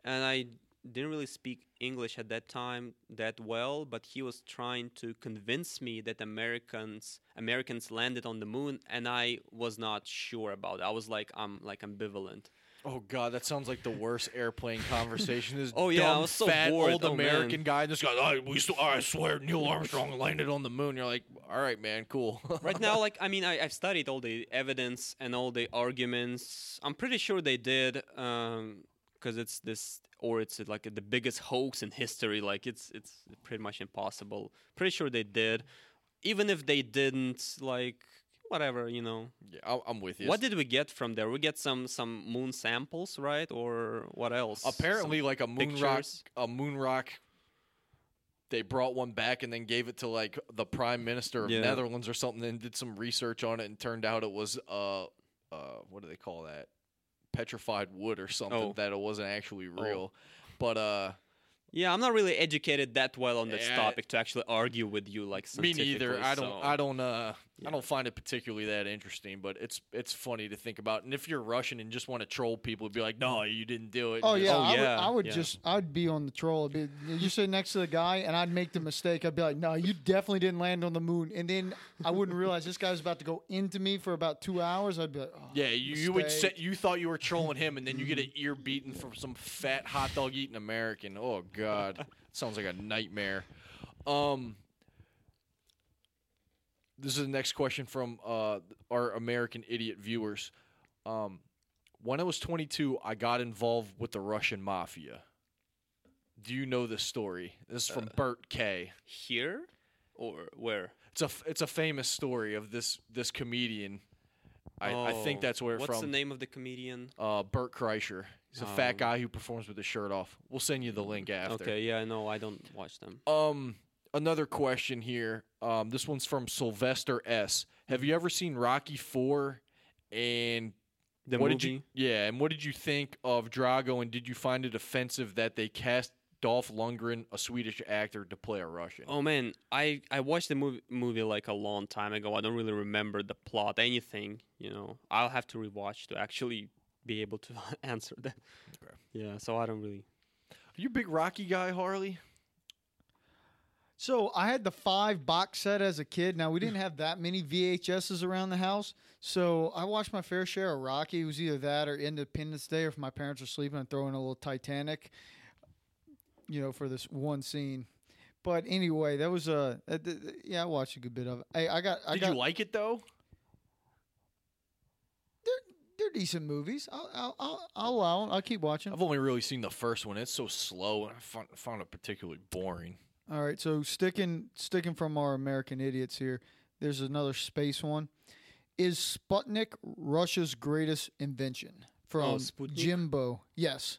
and I didn't really speak English at that time that well, but he was trying to convince me that Americans Americans landed on the moon, and I was not sure about it. I was like, I'm like ambivalent. Oh god that sounds like the worst airplane conversation this Oh, yeah, I dumb, was so fat bored. old Oh, man. american guy this guy oh, we sw- oh, i swear neil armstrong landed on the moon you're like all right man cool right now, like I mean, I, I've studied all the evidence and all the arguments. I'm pretty sure they did, um, because it's this, or it's like the biggest hoax in history. Like it's it's pretty much impossible. Pretty sure they did. Even if they didn't, like whatever, you know. yeah i'm with you What did we get from there? We get some some moon samples, right? Or what else? Apparently, Some like a moon rock, pictures? a moon rock. they brought one back and then gave it to like the prime minister of Yeah. Netherlands or something and did some research on it and turned out it was uh uh what do they call that petrified wood or something Oh. that it wasn't actually real but uh Yeah, I'm not really educated that well on this Yeah. topic to actually argue with you like me neither i don't so- i don't uh Yeah. i don't find it particularly that interesting but it's it's funny to think about and if you're russian and just want to troll people it'd be like no you didn't do it Oh yeah, Oh, I would, yeah, I would yeah. just I'd be on the troll. Be, you sit next to the guy, and I'd make the mistake. I'd be like, "No, you definitely didn't land on the moon." And then I wouldn't realize this guy's about to go into me for about two hours. I'd be like, oh, Yeah, you, you would say you thought you were trolling him, and then you get an ear beaten from some fat hot dog eating American. Oh God, sounds like a nightmare. Um, this is the next question from uh, our American idiot viewers. Um, when I was 22, I got involved with the Russian mafia. Do you know this story? This is from Bert K. here or where? It's a it's a famous story of this this comedian. I, I think Oh, that's where What's from. the name of the comedian? uh, Bert Kreischer. He's a fat Um, guy who performs with his shirt off. We'll send you the link after. Okay, yeah, no, I don't watch them. Um, another question here. Um, this one's from Sylvester S. Have you ever seen Rocky Four? And The what movie. did you? Yeah, and what did you think of Drago? And did you find it offensive that they cast Dolph Lundgren, a Swedish actor, to play a Russian? Oh man, I I watched the movie movie like a long time ago. I don't really remember the plot, anything. You know, I'll have to rewatch to actually be able to answer that. Okay. Yeah, so I don't really. Are you a big Rocky guy, Harley? So I had the five box set as a kid. Now we didn't have that many VHSs around the house, so I watched my fair share of Rocky. It was either that or Independence Day, or if my parents were sleeping, I throw in a little Titanic. You know, for this one scene. But anyway, that was a uh, th- th- yeah. I watched a good bit of it. Hey, I got I Did got you like it though? they're they're decent movies. I'll I'll I'll, I'll allow 'em. I'll keep watching. I've only really seen the first one. It's so slow, and I found, found it particularly boring. All right, so sticking sticking from our American idiots here, there's another space one. Is Sputnik Russia's greatest invention? Oh, from Oh, Jimbo. Yes.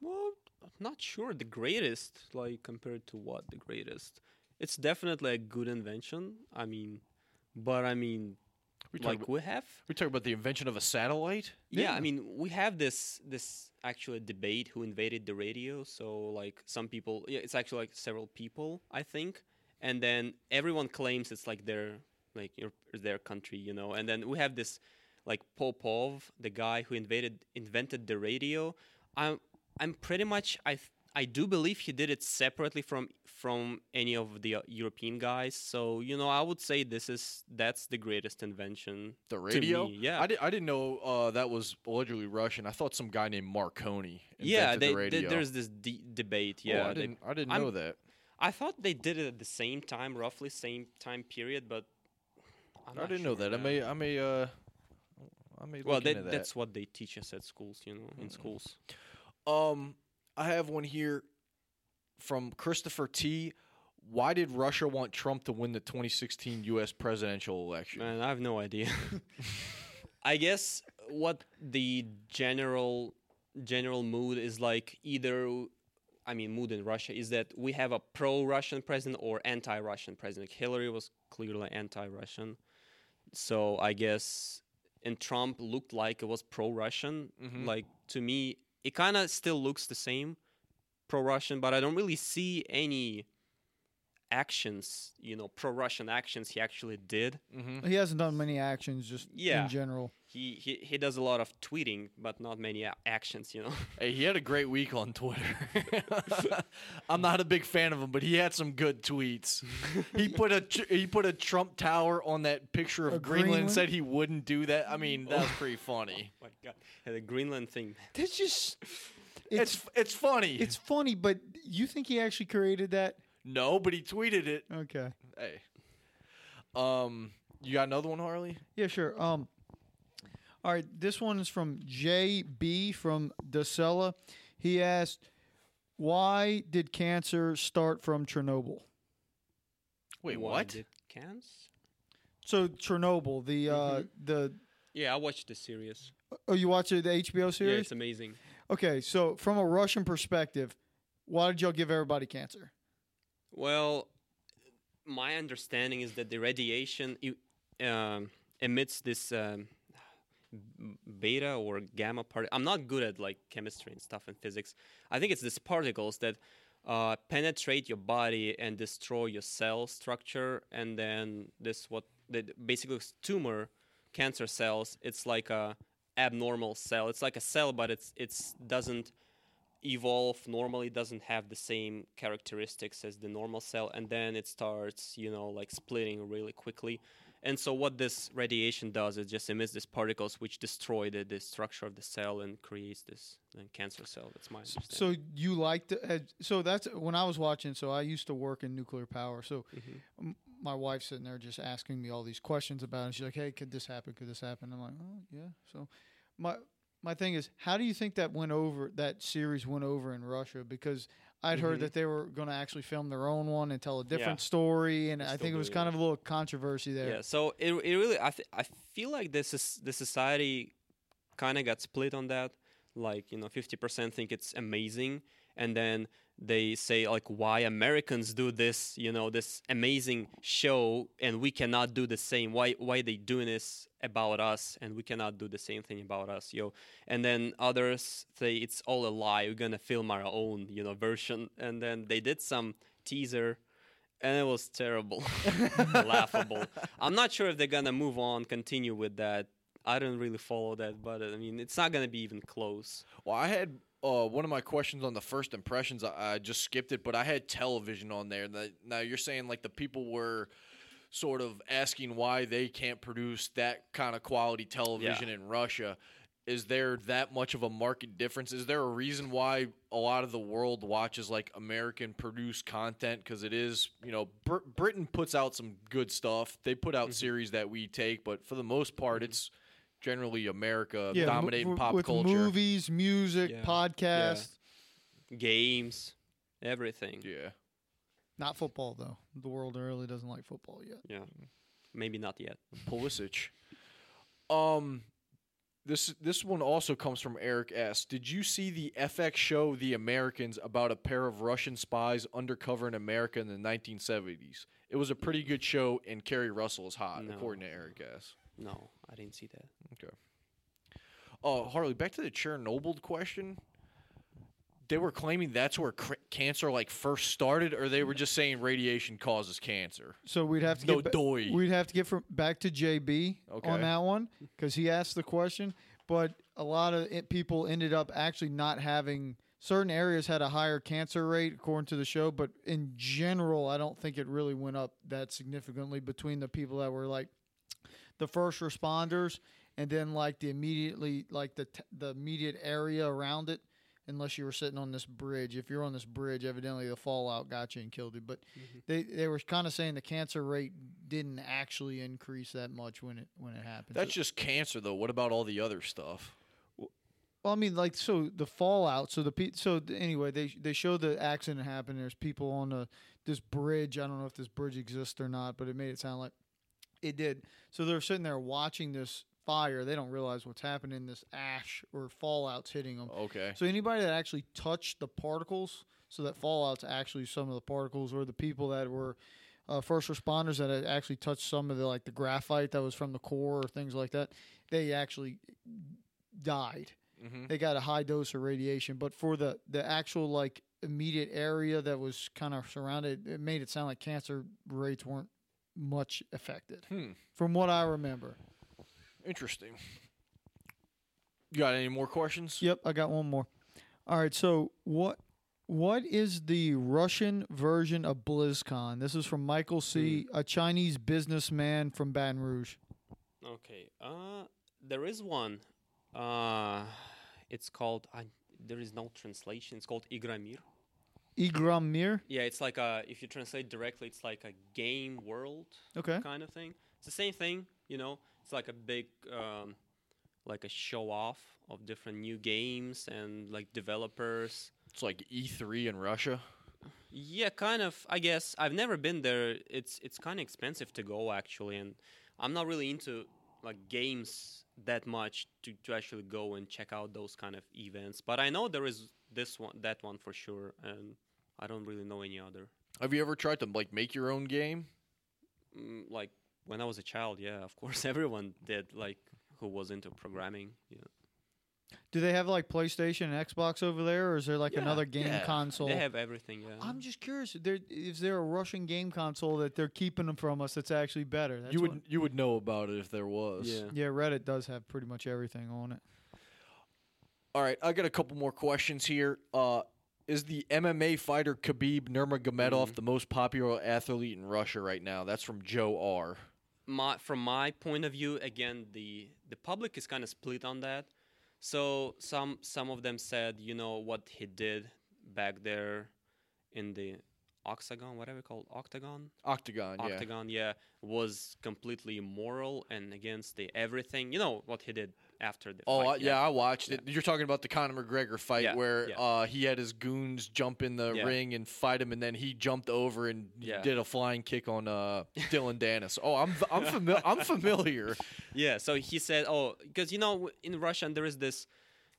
Well, I'm not sure the greatest, like compared to what the greatest. It's definitely a good invention. I mean, but I mean, We like about, we have we talk about the invention of a satellite. Yeah, I mean, we have this this actual debate who invaded the radio. So like some people, yeah, it's actually like several people, I think, and then everyone claims it's like their like your their country, you know. And then we have this like Popov, the guy who invaded invented the radio. I'm I'm pretty much I I do believe he did it separately from from any of the uh, European guys. So you know, I would say this is that's the greatest invention. The radio. yeah. I, did, I didn't know uh, that was allegedly Russian. I thought some guy named Marconi invented yeah, they, the they- radio. there's this de- debate. Oh, Yeah, I didn't. I didn't I'm- know that. I thought they did it at the same time, roughly same time period, but I didn't know sure, that. I may. I may. Uh, I may. Well, that, that's what they teach us at schools, you know, in Mm. schools. Um, I have one here from Christopher T. Why did Russia want Trump to win the 2016 U.S. presidential election? Man, I have no idea. I guess what the general general mood is like either I mean mood in Russia is that we have a pro-Russian president or anti-Russian president. Hillary was clearly anti-Russian. So I guess and Trump looked like it was pro-Russian. Mhm. Like to me it kind of still looks the same pro-Russian, but I don't really see any actions, you know, pro-Russian actions he actually did. Mm-hmm. He hasn't done many actions just Yeah. in general. he, he he does a lot of tweeting, but not many a- actions. You know. Hey, he had a great week on Twitter. I'm not a big fan of him, but he had some good tweets. he put a tr- he put a Trump Tower on that picture of Greenland, Greenland? said he wouldn't do that. I mean, that was pretty funny. my God, yeah, the Greenland thing. That's just It's it's it's funny. it's funny, but you think he actually created that? No, but he tweeted it. Okay. Hey, um, you got another one, Harley? Yeah, sure. Um, all right, this one is from JB from Dacella. He asked, "Why did cancer start from Chernobyl?" Wait, Why what? Did cans? So Chernobyl, the uh, Mhm. the Yeah, I watched the series. oh, you watched it, the HBO Yeah, series? it's amazing. okay, so from a Russian perspective, why did y'all give everybody cancer? Well, my understanding is that the radiation um, emits this um, beta or gamma part. I'm not good at like chemistry and stuff and physics. I think it's these particles that uh, penetrate your body and destroy your cell structure, and then this what the basically tumor cancer cells. It's like a abnormal cell. It's like a cell, but it's it's doesn't evolve normally doesn't have the same characteristics as the normal cell and then it starts you know like splitting really quickly and so what this radiation does is just emits these particles which destroy the, the structure of the cell and creates this uh, cancer cell that's my understanding So you like to? Uh, so that's when I was watching. So I used to work in nuclear power. So Mhm. m- my wife's sitting there just asking me all these questions about it. She's like, "Hey, could this happen? Could this happen?" I'm like, "Oh, yeah." So my my thing is, how do you think that went over? That series went over in Russia because I'd heard Mhm. that they were going to actually film their own one and tell a different Yeah. story, and I think it was kind of a little controversy there. Yeah, so it, it really I th- I feel like this is the society kind of got split on that. Like you know, fifty percent think it's amazing, and then they say like why Americans do this, you know, this amazing show, and we cannot do the same. Why why they doing this about us, and we cannot do the same thing about us, yo? And then others say it's all a lie. We're gonna film our own, you know, version, and then they did some teaser and it was terrible, laughable. I'm not sure if they're gonna move on, continue with that. I don't really follow that, but I mean, it's not gonna be even close. Well, I had uh, one of my questions on the first impressions. I, I just skipped it, but I had television on there. Now you're saying like the people were sort of asking why they can't produce that kind of quality television in Russia. Is there that much of a market difference? Is there a reason why a lot of the world watches like American produced content? Because it is, you know, Br- Britain puts out some good stuff. They put out series that we take, but for the most part, it's generally America mo- dominating w- pop with culture. movies, music, Yeah. podcasts. Games, everything. Yeah. Not football though. The world really doesn't like football yet. Yeah, maybe not yet. Pulisic. Um, this this one also comes from Eric S. Did you see the FX show The Americans about a pair of Russian spies undercover in America in the 1970s? It was a pretty good show, and Keri Russell is hot, No. according to Eric S. No, I didn't see that. Okay. Oh, Harley, back to the Chernobyl question. They were claiming that's where cr- cancer like first started, or they were just saying radiation causes cancer. So we'd have to No get ba- doy. we'd have to get from back to JB Okay. on that one because he asked the question, but a lot of it, people ended up actually not having certain areas had a higher cancer rate according to the show, but in general, I don't think it really went up that significantly between the people that were like the first responders and then like the immediately like the t- the immediate area around it unless you were sitting on this bridge if you're on this bridge evidently the fallout got you and killed you but mm-hmm. they they were kind of saying the cancer rate didn't actually increase that much when it when it happened That's So- just cancer, though. What about all the other stuff? well, I mean, like, so the fallout. So the pe- so th- anyway, they they show the accident happen. There's people on the this bridge. I don't know if this bridge exists or not, but it made it sound like it did. So they're sitting there watching this fire. They don't realize what's happening. This ash or fallout's hitting them. Okay. So anybody that actually touched the particles, so that fallout's actually some of the particles, or the people that were uh, first responders that had actually touched some of the like the graphite that was from the core or things like that, they actually died. Mm-hmm. They got a high dose of radiation, but for the the actual like immediate area that was kind of surrounded, it made it sound like cancer rates weren't much affected, Hmm. from what I remember. Interesting. You got any more questions? Yep, I got one more. All right, so what what is the Russian version of BlizzCon? This is from Michael C, a Chinese businessman from Baton Rouge. Okay. Uh, there is one. Uh, it's called. I, there is no translation. It's called Igromir. Igromir. Yeah, it's like a. If you translate directly, it's like a game world Okay. kind of thing. It's the same thing, you know. It's like a big, um, like a show off of different new games and like developers. It's like E3 in Russia. Yeah, kind of. I guess I've never been there. It's it's kind of expensive to go actually, and I'm not really into like games that much to, to actually go and check out those kind of events. But I know there is this one, that one for sure, and I don't really know any other. Have you ever tried to like make your own game? Mm, like when I was a child, yeah, of course, everyone did. Like who was into programming, yeah. Do they have like PlayStation and Xbox over there, or is there like Yeah, another game yeah. console? They have everything, yeah. I'm just curious. There, is there a Russian game console that they're keeping them from us that's actually better? That's you would what- you would know about it if there was. yeah. yeah, Reddit does have pretty much everything on it. All right, I got a couple more questions here. Uh, is the MMA fighter Khabib Nurmagomedov Mhm. the most popular athlete in Russia right now? That's from Joe R. my from my point of view, again, the the public is kind of split on that. So some some of them said, you know, what he did back there in the octagon, whatever you call it, octagon, Octagon, yeah. octagon, yeah, was completely immoral and against the everything. You know what he did after the Oh, fight, yeah. I watched it. You're talking about the Conor McGregor fight Yeah, where yeah. Uh, he had his goons jump in the Yeah. ring and fight him, and then he jumped over and Yeah. did a flying kick on uh, Dillon Danis. Oh, I'm I'm familiar. I'm familiar. Yeah, so he said, "Oh, because you know, in Russian there is this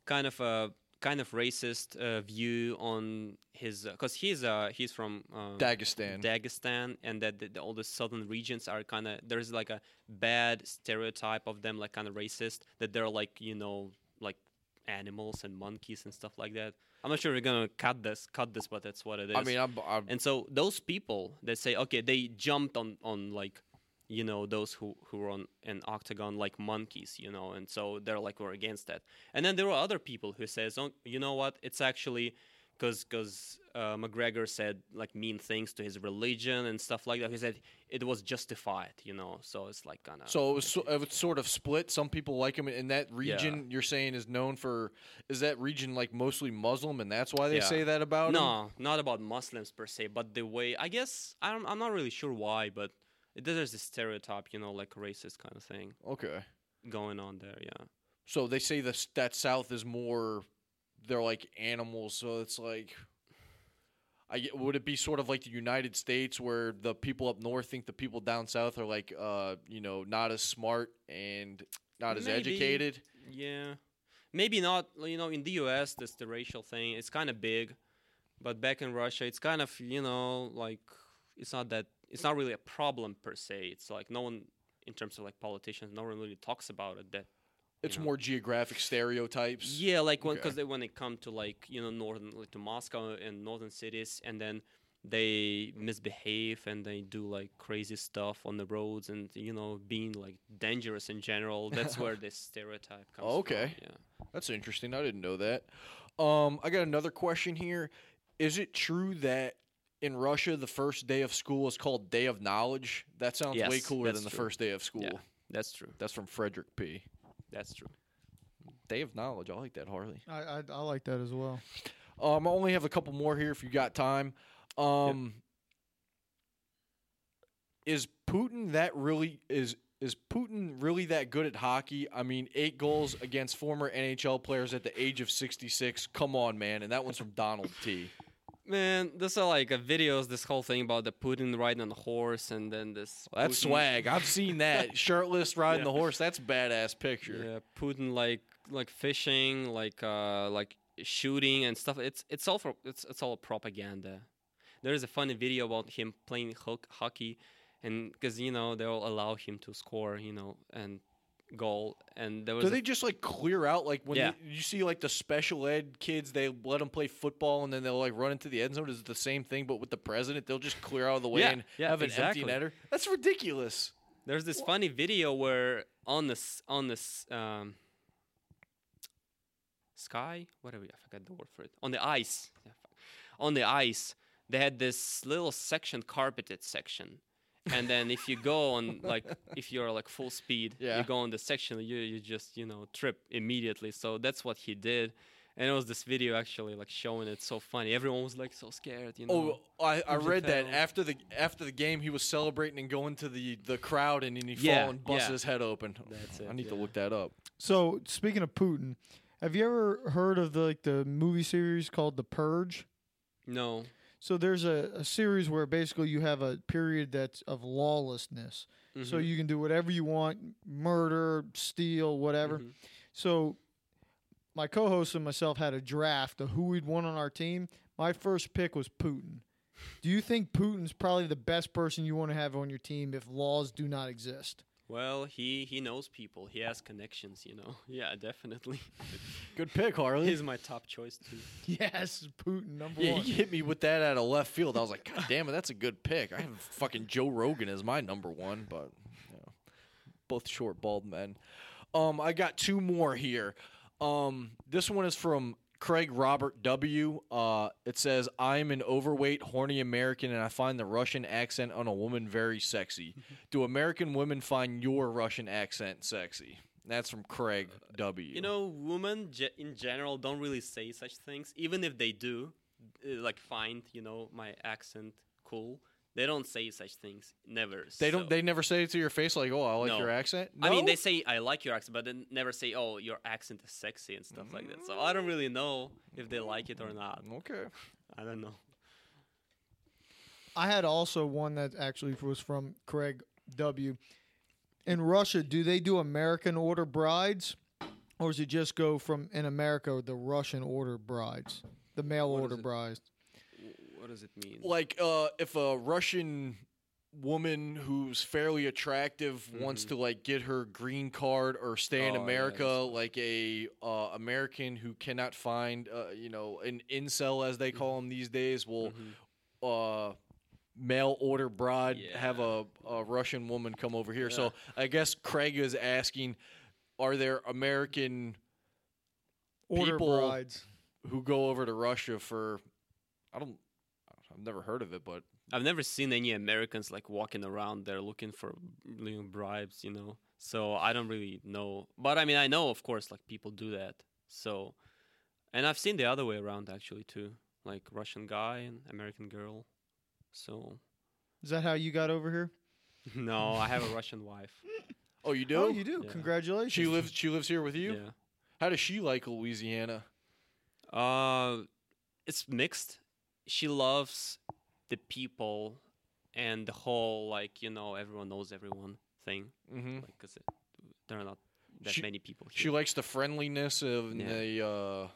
kind of a kind of racist uh, view on his because he's uh he's from um, Dagestan. Dagestan, and that the, the, all the southern regions are kind of there's like a bad stereotype of them, like kind of racist, that they're like you know like animals and monkeys and stuff like that. I'm not sure we're gonna cut this, cut this, but that's what it is. I mean, I'm, I'm And so those people that say, okay, they jumped on on like, you know, those who who were on an octagon like monkeys, you know, and so they're like we're against that. And then there are other people who says, oh, you know what, it's actually because because uh, McGregor said like mean things to his religion and stuff like that. He said it was justified, you know. So it's like kind of So it was, so- it was sort of split. Some people like him in that region. You're saying is known for is that region like mostly Muslim, and that's why they Yeah. say that about him. no, not about Muslims per se, but the way I guess I'm I'm not really sure why, but there's this stereotype, you know, like racist kind of thing Okay, going on there. Yeah. so they say this that South is more they're like animals. So it's like. I get, would it be sort of like the United States where the people up north think the people down south are like uh you know not as smart and not as Maybe. educated? Yeah, maybe not. You know, in the U.S., this the racial thing. It's kind of big, but back in Russia, it's kind of you know like it's not that it's not really a problem per se. It's like no one in terms of like politicians, no one really talks about it. That It's know. more geographic stereotypes. yeah, like when because they when they come to like you know northern like to Moscow and northern cities, and then they misbehave and they do like crazy stuff on the roads and you know being like dangerous in general. That's where this stereotype comes. Okay. From. Yeah. That's interesting. I didn't know that. Um, I got another question here. Is it true that in Russia the first day of school is called Day of Knowledge? That sounds way cooler that's than the true. first day of school. Yeah, that's true. That's from Frederick P. That's true. Day of Knowledge. I like that, Harley. I, I I like that as well. Um, I only have a couple more here if you got time. Um, is Putin that really is is Putin really that good at hockey? I mean, eight goals against former NHL players at the age of sixty six. Come on, man! And that one's from Donald T. Man, this are like uh, videos. This whole thing about the Putin riding on a horse, and then this. That's Putin- swag. I've seen that shirtless riding Yeah. the horse. That's a badass picture. Yeah, Putin like like fishing, like uh like shooting and stuff. It's it's all for it's it's all propaganda. There is a funny video about him playing ho- hockey, and because you know they'll allow him to score, you know, and goal. And there was Do a- they just like clear out like when Yeah. they- you see like the special ed kids? They let them play football and then they'll like run into the end zone. Is the same thing but with the president? They'll just clear out of the way Yeah, and yeah, have an exactly. empty netter. That's ridiculous. There's this funny video where on this on this um, sky, whatever I forgot the word for it, on the ice, on the ice, they had this little section, carpeted section, and then if you go on like if you're like full speed, Yeah. you go on the section, you you just you know trip immediately. So that's what he did. And it was this video actually like showing it so funny. Everyone was like so scared, you know. Oh, I, I read that after the after the game, he was celebrating and going to the, the crowd and then he Yeah, fall and bust yeah. his head open. That's it I it, need to look that up. So speaking of Putin, have you ever heard of the like the movie series called The Purge? No. So there's a, a series where basically you have a period that's of lawlessness. So Mhm. you can do whatever you want, murder, steal, whatever. Mhm. So my co-host and myself had a draft of who we'd want on our team. My first pick was Putin Do you think Putin's probably the best person you want to have on your team if laws do not exist? Well, he he knows people. He has connections, you know. Yeah, definitely. Good pick, Harley. He's my top choice too. Yes, Putin number yeah, one. he hit me with that out of left field. I was like, God damn it, that's a good pick. I have fucking Joe Rogan as my number one, but you know, both short, bald men. Um, I got two more here. Um, this one is from Craig Robert W. Uh, it says, "I'm an overweight, horny American, and I find the Russian accent on a woman very sexy. Do American women find your Russian accent sexy?" That's from Craig W. You know, women ge- in general don't really say such things. Even if they do, uh, like find you know my accent cool, they don't say such things. Never. they don't. so- They never say it to your face like, "Oh, I like No. your accent." No? I mean, they say I like your accent, but they never say, "Oh, your accent is sexy" and stuff like that. So I don't really know if they like it or not. Mm, okay. I don't know. I had also one that actually was from Craig W. In Russia, do they do American order brides, or does it just go from in America the Russian order brides, the mail What order brides? What does it mean? Like, uh, if a Russian woman who's fairly attractive wants to like get her green card or stay in Mm-hmm. Oh, America, that's- like a uh, American who cannot find, uh, you know, an incel as they call them these days, will uh, mail order bride have a, a Russian woman come over here. So I guess Craig is asking, are there American Order People- brides. who go over to Russia for? I don't. I've never heard of it, but I've never seen any Americans like walking around there looking for you know, bribes, you know. So I don't really know. But I mean, I know, of course, like people do that. So, and I've seen the other way around actually too, like Russian guy and American girl. So, Is that how you got over here? no, I have a Russian wife. oh, you do? Oh, you do. Yeah. Congratulations. She lives. She lives here with you. Yeah. How does she like Louisiana? Uh, it's mixed. She loves the people and the whole like you know everyone knows everyone thing. Mm-hmm. Like, there are not that She- many people. She likes the friendliness of Yeah. the. Uh,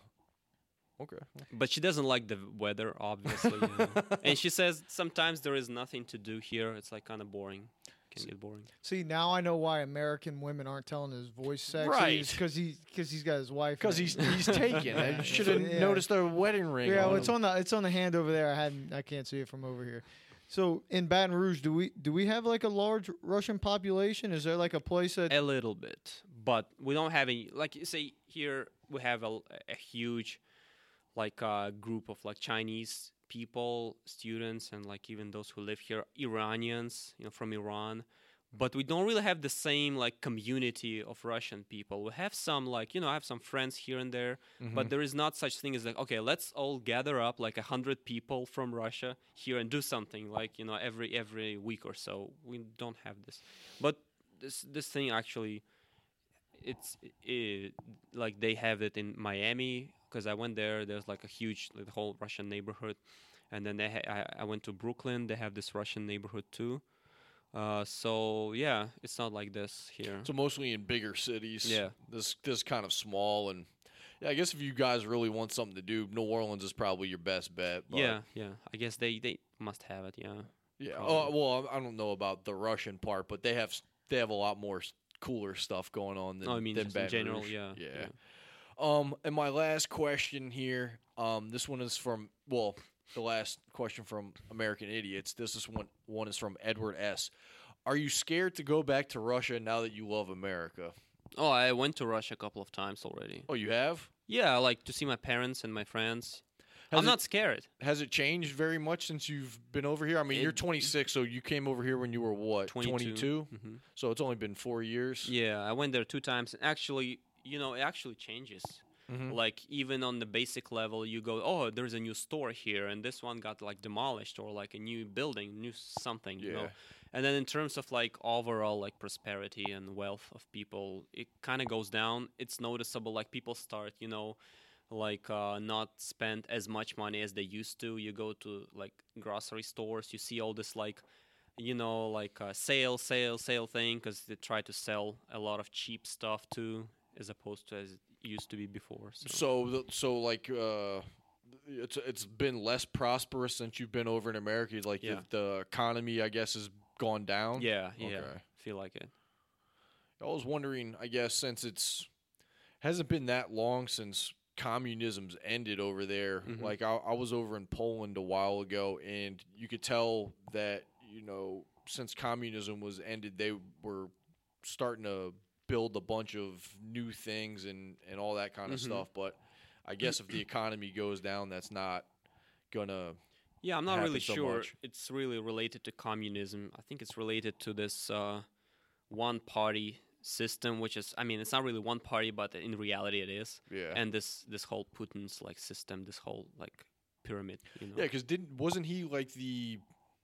okay. But she doesn't like the weather, obviously. you know. and she says sometimes there is nothing to do here. It's like kind of boring. Can get boring. See, now I know why American women aren't telling his voice sex. Right. Because he because he's got his wife. Because he's it. he's taken. I should have Yeah. noticed the wedding ring. Yeah, on well, it's on the it's on the hand over there. I hadn't I can't see it from over here. So in Baton Rouge, do we do we have like a large Russian population? Is there like a place that A little bit, but we don't have any. Like say here, we have a, a huge, like uh, group of like Chinese people, students, and like even those who live here, Iranians, you know, from Iran. But we don't really have the same like community of Russian people. We have some like you know I have some friends here and there, but mm-hmm. there is not such thing as like okay let's all gather up like a hundred people from Russia here and do something like you know every every week or so. We don't have this, but this this thing actually it's it, like they have it in Miami because I went there. There's like a huge like, the whole Russian neighborhood, and then they ha- I, I went to Brooklyn. They have this Russian neighborhood too. Uh, so yeah, it's not like this here. So mostly in bigger cities. Yeah. This this kind of small and. Yeah, I guess if you guys really want something to do, New Orleans is probably your best bet. But yeah, yeah. I guess they they must have it. Yeah. Yeah. Probably. Oh well, I don't know about the Russian part, but they have they have a lot more cooler stuff going on than Oh, I mean than in general. Rouge. Yeah. Yeah. Um, and my last question here, um, this one is from well, the last question from American Idiots. This is one one is from Edward S. Are you scared to go back to Russia now that you love America? Oh, I went to Russia a couple of times already. Oh, you have? Yeah, like to see my parents and my friends. Has I'm it- not scared. Has it changed very much since you've been over here? I mean, you're 26, so you came over here when you were what? 22. Mhm. So it's only been four years. Yeah, I went there two times. And actually, you know, it actually changes. Mhm. Like even on the basic level, you go, oh, there's a new store here, and this one got like demolished, or like a new building, new something. You know. Yeah. And then in terms of like overall like prosperity and wealth of people, it kind of goes down. It's noticeable. Like people start, you know, like uh, not spend as much money as they used to. You go to like grocery stores, you see all this like, you know, like uh, sale, sale, sale thing because they try to sell a lot of cheap stuff too, as opposed to as it used to be before. So, So, the- so like, uh, it's it's been less prosperous since you've been over in America. Like Yeah. the, the economy, I guess, has gone down. Yeah, yeah. Okay. Feel like it. I was wondering, I guess, since it's hasn't been that long since communism's ended over there. Mhm. Like I, I was over in Poland a while ago, and you could tell that you know since communism was ended, they were starting to build a bunch of new things and and all that kind of Mhm. stuff. But I guess if the economy goes down, that's not gonna. Yeah, I'm not really so sure. much. It's really related to communism. I think it's related to this uh, one party system, which is, I mean, it's not really one party, but in reality it is. Yeah. And this this whole Putin's like system, this whole like pyramid, you know. Yeah, because didn't wasn't he like the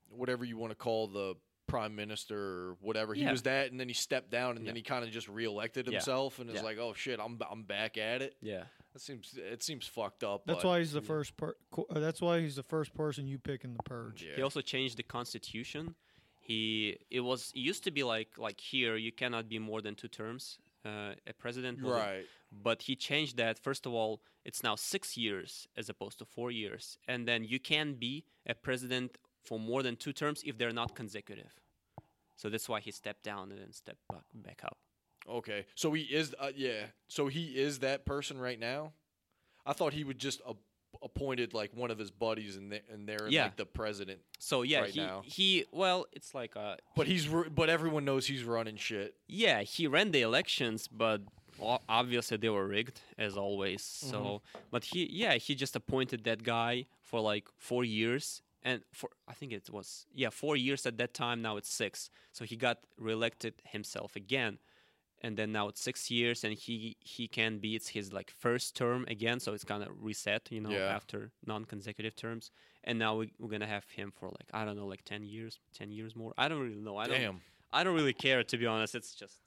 whatever you want to call the prime minister or whatever? He Yeah. was that, and then he stepped down, and then Yeah. he kind of just reelected Yeah. himself, and is Yeah. like, oh shit, I'm I'm back at it. Yeah. That seems it seems fucked up. That's but, why he's the first. Per- co- uh, that's why he's the first person you pick in the purge. Yeah. He also changed the constitution. He it was it used to be like like here you cannot be more than two terms uh, a president. was it? right. but he changed that first of all it's now six years as opposed to four years and then you can be a president for more than two terms if they're not consecutive so that's why he stepped down and then stepped back, back up Okay, so he is. Uh, yeah, so he is that person right now. I thought he would just appointed like one of his buddies, and they, and they're Yeah. like the president. so yeah Right he, now. he well it's like uh But he's but everyone knows he's running shit. yeah he ran the elections but obviously they were rigged as always so but he yeah he just appointed that guy for like four years and for i think it was yeah four years at that time now it's six so he got reelected himself again and then now it's six years and he he can be it's his like first term again so it's kind of reset you know Yeah. after non-consecutive terms and now we, we're gonna have him for like i don't know like 10 years 10 years more i don't really know i don't Damn. i don't really care to be honest it's just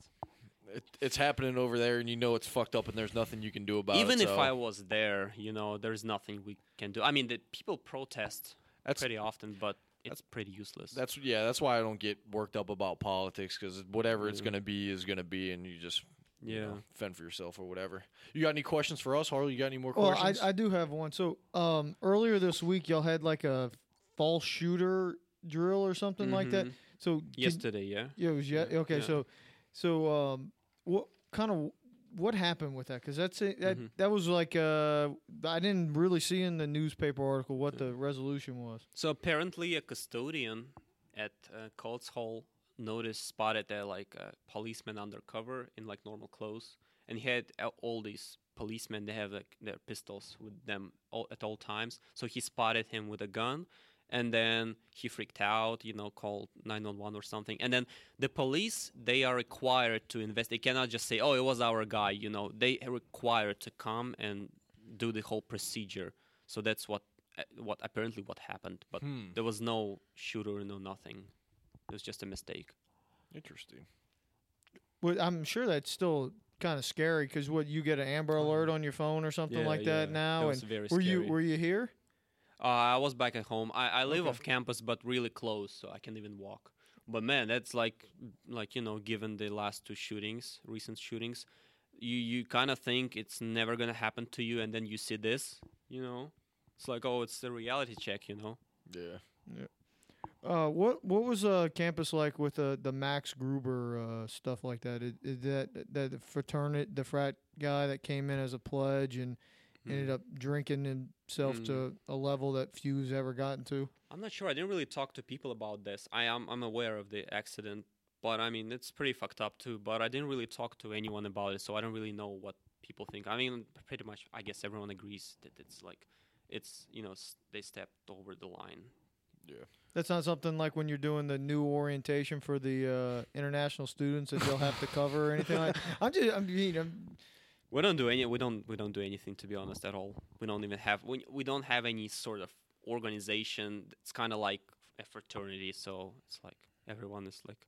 It, it's happening over there, and you know it's fucked up, and there's nothing you can do about even it. Even if so I was there, you know, there's nothing we can do. I mean, the people protest that's pretty often, but it's pretty useless. that's yeah, that's why I don't get worked up about politics because whatever it's gonna be is gonna be, and you just you yeah. know, fend for yourself or whatever. You got any questions for us, Harley? You got any more Well, questions? I, I do have one. So um, earlier this week, y'all had like a false shooter drill or something like that. Mhm. So can- Yesterday, yeah. Yeah, it was yeah. Okay, Yeah. so so um, what kind of what happened with that? Because that's it, that Mhm. that was like uh, I didn't really see in the newspaper article what the resolution was. So apparently, a custodian at uh, Coates Hall noticed spotted a like a policeman undercover in like normal clothes, and he had uh, all these policemen. They have like their pistols with them all, at all times. So he spotted him with a gun, and then he freaked out. You know, called nine one one or something. And then the police they are required to invest. They cannot just say, "Oh, it was our guy." You know, they are required to come and do the whole procedure. So that's what uh, what apparently what happened. But Hmm. there was no shooter, no nothing. It was just a mistake. Interesting. Well, I'm sure that's still kind of scary because what you get an Amber Alert on your phone or something Yeah, like that yeah. now. That was and very were you were you here? Uh, I was back at home. I, I live Okay. off campus, but really close, so I can't even walk. But man, that's like, like you know, given the last two shootings, recent shootings, you you kind of think it's never gonna happen to you, and then you see this, you know, it's like, oh, it's a reality check, you know. Yeah. Uh, what what was uh campus like with the the Max Gruver uh, stuff like that? Is, is that that the fraternity the frat guy that came in as a pledge and ended Mhm. up drinking himself to a level that few's ever gotten to? I'm not sure. I didn't really talk to people about this. I am I'm aware of the accident, but I mean it's pretty fucked up too. But I didn't really talk to anyone about it, so I don't really know what people think. I mean, pretty much, I guess everyone agrees that it's like, it's you know they stepped over the line. Yeah. That's not something like when you're doing the new orientation for the uh, international students that you'll have to cover or anything like. I'm just I mean I'm, We don't do any. We don't. We don't do anything to be honest at all. We don't even have. We, we don't have any sort of organization. It's kind of like a fraternity. So it's like everyone is like,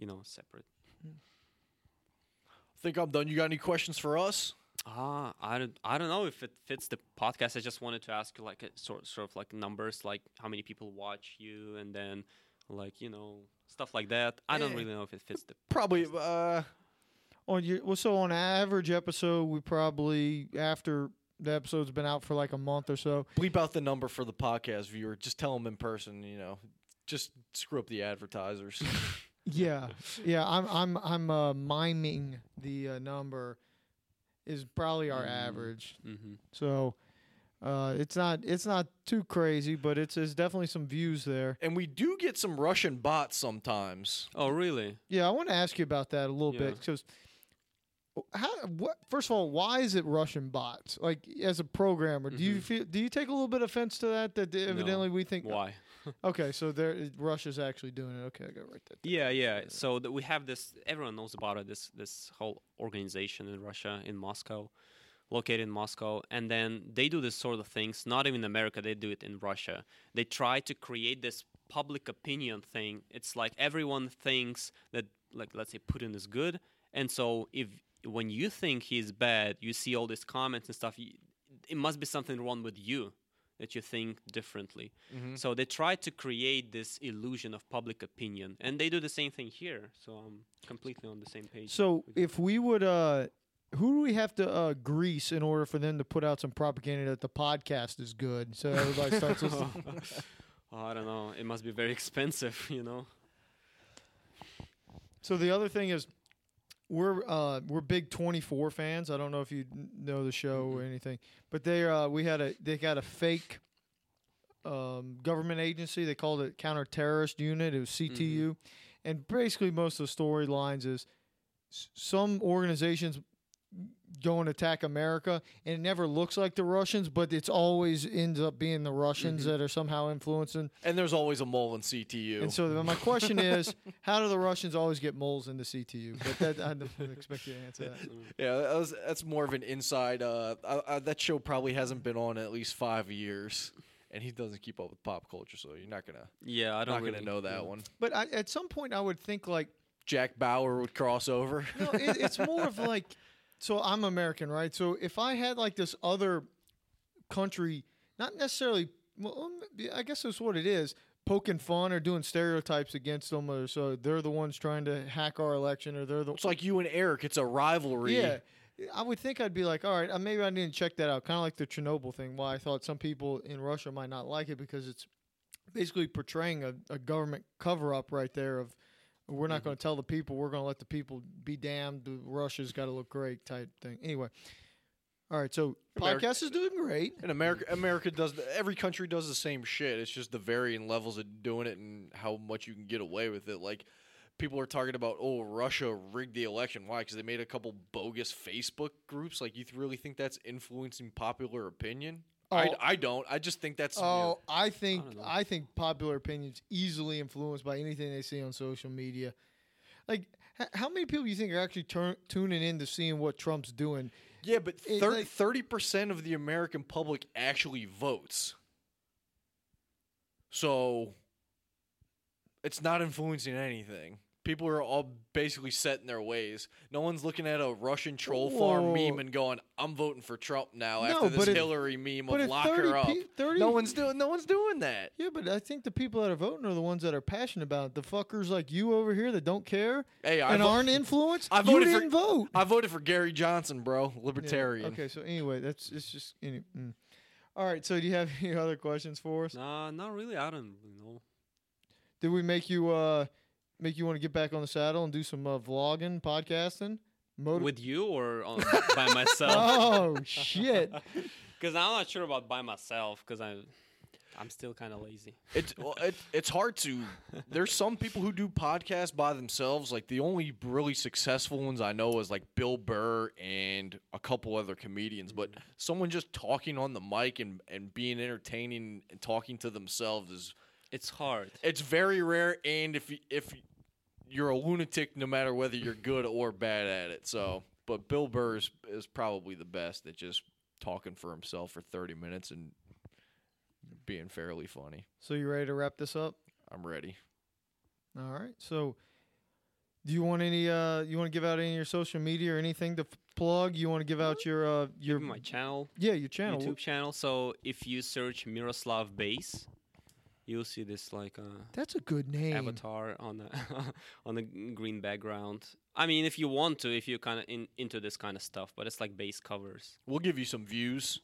you know, separate. I think I'm done. You got any questions for us? Ah, I don't. I don't know if it fits the podcast. I just wanted to ask you like a sort sort of like numbers, like how many people watch you, and then like you know stuff like that. I don't Eh. really know if it fits the. Probably. Uh, on your well, so on average episode we probably after the episode's been out for like a month or so. Bleep out the number for the podcast viewer. Just tell them in person. You know, just screw up the advertisers. Yeah, yeah. I'm I'm I'm uh, miming the uh, number is probably our Mm. average. hmm So uh, it's not it's not too crazy, but it's there's definitely some views there. and we do get some Russian bots sometimes. Oh, really? Yeah, I want to ask you about that a little bit Yeah. because how what first of all, why is it Russian bots? Like as a programmer, do you Mhm. feel do you take a little bit of offense to that? That evidently we think Why? Okay, so there Russia's actually doing it. Okay, I got to write that. down. Yeah, yeah. So that we have this. Everyone knows about it. This this whole organization in Russia, in Moscow, located in Moscow, and then they do this sort of things. Not even in America, they do it in Russia. They try to create this public opinion thing. It's like everyone thinks that, like, let's say Putin is good, and so if when you think he's bad, you see all these comments and stuff. it must be something wrong with you that you think differently. Mm-hmm. So they try to create this illusion of public opinion, and they do the same thing here. So I'm completely on the same page. So if we would, uh, who do we have to uh, grease in order for them to put out some propaganda that the podcast is good? So everybody starts listening. oh, I don't know. It must be very expensive, you know. So the other thing is, we're uh, we're big twenty four fans. I don't know if you know the show or Mhm. anything, but they uh, we had a they got a fake um, government agency. They called it counter terrorist unit. It was CTU, and basically most of the storylines is s- some organizations go and attack America, and it never looks like the Russians, but it's always ends up being the Russians Mhm. that are somehow influencing. And there's always a mole in CTU. And so my question is, how do the Russians always get moles in the CTU? But that I don't expect you to answer that. yeah, that was, that's more of an inside. Uh, I, I, that show probably hasn't been on in at least five years, and he doesn't keep up with pop culture, so you're not gonna Yeah, I not don't gonna know that yeah. one. But I, at some point, I would think like, Jack Bauer would cross over. no, it, it's more of like, so I'm American, right? So if I had like this other country, not necessarily, well, um, I guess that's what it is, poking fun or doing stereotypes against them, or so they're the ones trying to hack our election, or they're the it's like you and Eric. It's a rivalry. Yeah. I would think I'd be like, all right, uh, maybe I didn't check that out. Kind of like the Chernobyl thing. Why I thought some people in Russia might not like it because it's basically portraying a, a government cover up right there of we're not Mhm. going to tell the people, we're going to let the people be damned. the Russia's got to look great type thing. Anyway, all right, so America- podcast is doing great. And America, America does. The, every country does the same shit. It's just the varying levels of doing it and how much you can get away with it. Like people are talking about, oh, Russia rigged the election. Why? Because they made a couple bogus Facebook groups. Like you really think that's influencing popular opinion? I, Oh. I don't. I just think that's. Oh, I think don't. I, think popular opinions easily influenced by anything they see on social media. Like, h- how many people do you think are actually turn, tuning in to seeing what Trump's doing? yeah, but like- thirty percent of the American public actually votes. So it's not influencing anything. People are all basically set in their ways. No one's looking at a Russian troll farm meme and going, "I'm voting for Trump now." No, after this but if- Hillary meme of lock 30 her up. pe- 30 no one's doing. No one's doing that. Yeah, but I think the people that are voting are the ones that are passionate about it. The fuckers like you over here that don't care Hey, I, and vo- aren't influenced. I you voted for- didn't vote. I voted for Gary Johnson, bro, Yeah, libertarian. Okay, so anyway, that's it's just. Any, mm. All right, so do you have any other questions for us? Nah, not really. I don't really know. Did we make you uh make you want to get back on the saddle and do some uh, vlogging, podcasting? Motiv- With you or on, by myself? oh shit! Because I'm not sure about by myself. Because I, I'm still kind of lazy. It's well, it, it's hard to. There's some people who do podcasts by themselves. Like the only really successful ones I know is like Bill Burr and a couple other comedians. But someone just talking on the mic and and being entertaining and talking to themselves is It's hard. it's very rare. And if if you're a lunatic, no matter whether you're good or bad at it. So, but Bill Burr is, is probably the best at just talking for himself for 30 minutes and being fairly funny. So you ready to wrap this up? I'm ready. All right. So, do you want any? Uh, you want to give out any of your social media or anything to f- plug? You want to give out your uh your Maybe my channel, yeah your channel? YouTube channel. So if you search Miroslav Base, you'll see this like uh, That's a good name. avatar on the on the green background. I mean, if you want to, if you're kind of in, into this kind of stuff, but it's like bass covers. We'll give you some views.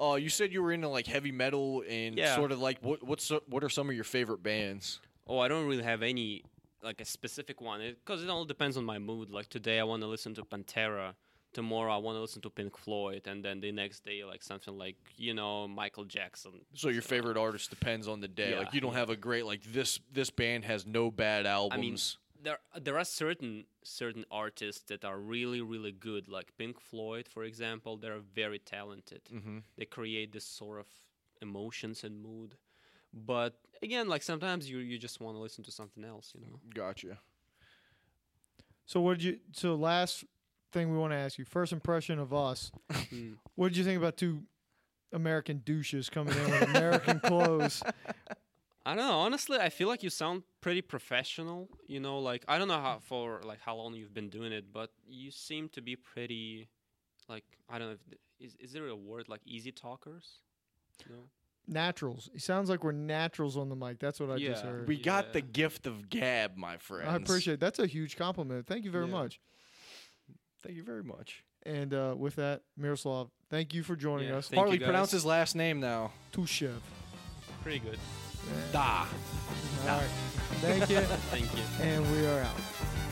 Uh, you said you were into like heavy metal and Yeah. sort of like what what's what are some of your favorite bands? Oh, I don't really have any like a specific one because it, all depends on my mood. Like today, I want to listen to Pantera. Tomorrow, I want to listen to Pink Floyd, and then the next day, like something like you know Michael Jackson. So your favorite artist depends on the day. Yeah, like you don't have a great like this this band has no bad albums. there there are certain certain artists that are really really good like pink floyd for example they're very talented Mhm. they create this sort of emotions and mood but again like sometimes you you just want to listen to something else you know Gotcha. So what did you? So last thing we want to ask you, first impression of us. Hmm. What did you think about two American douches coming in with American clothes? i don't know honestly i feel like you sound pretty professional you know like i don't know how for like how long you've been doing it but you seem to be pretty like i don't know if th- is, is there a word like easy talkers no Naturals. It sounds like we're naturals on the mic. That's what I just heard. We got the gift of gab, my friends. I appreciate. That's a huge compliment. Thank you very Yeah. much. Thank you very much. And uh, with that, Miroslav, thank you for joining Yeah, us. thank you, Harley, guys. pronounce his last name now. Tushev. pretty good Da. All right. Thank you, thank you and we are out.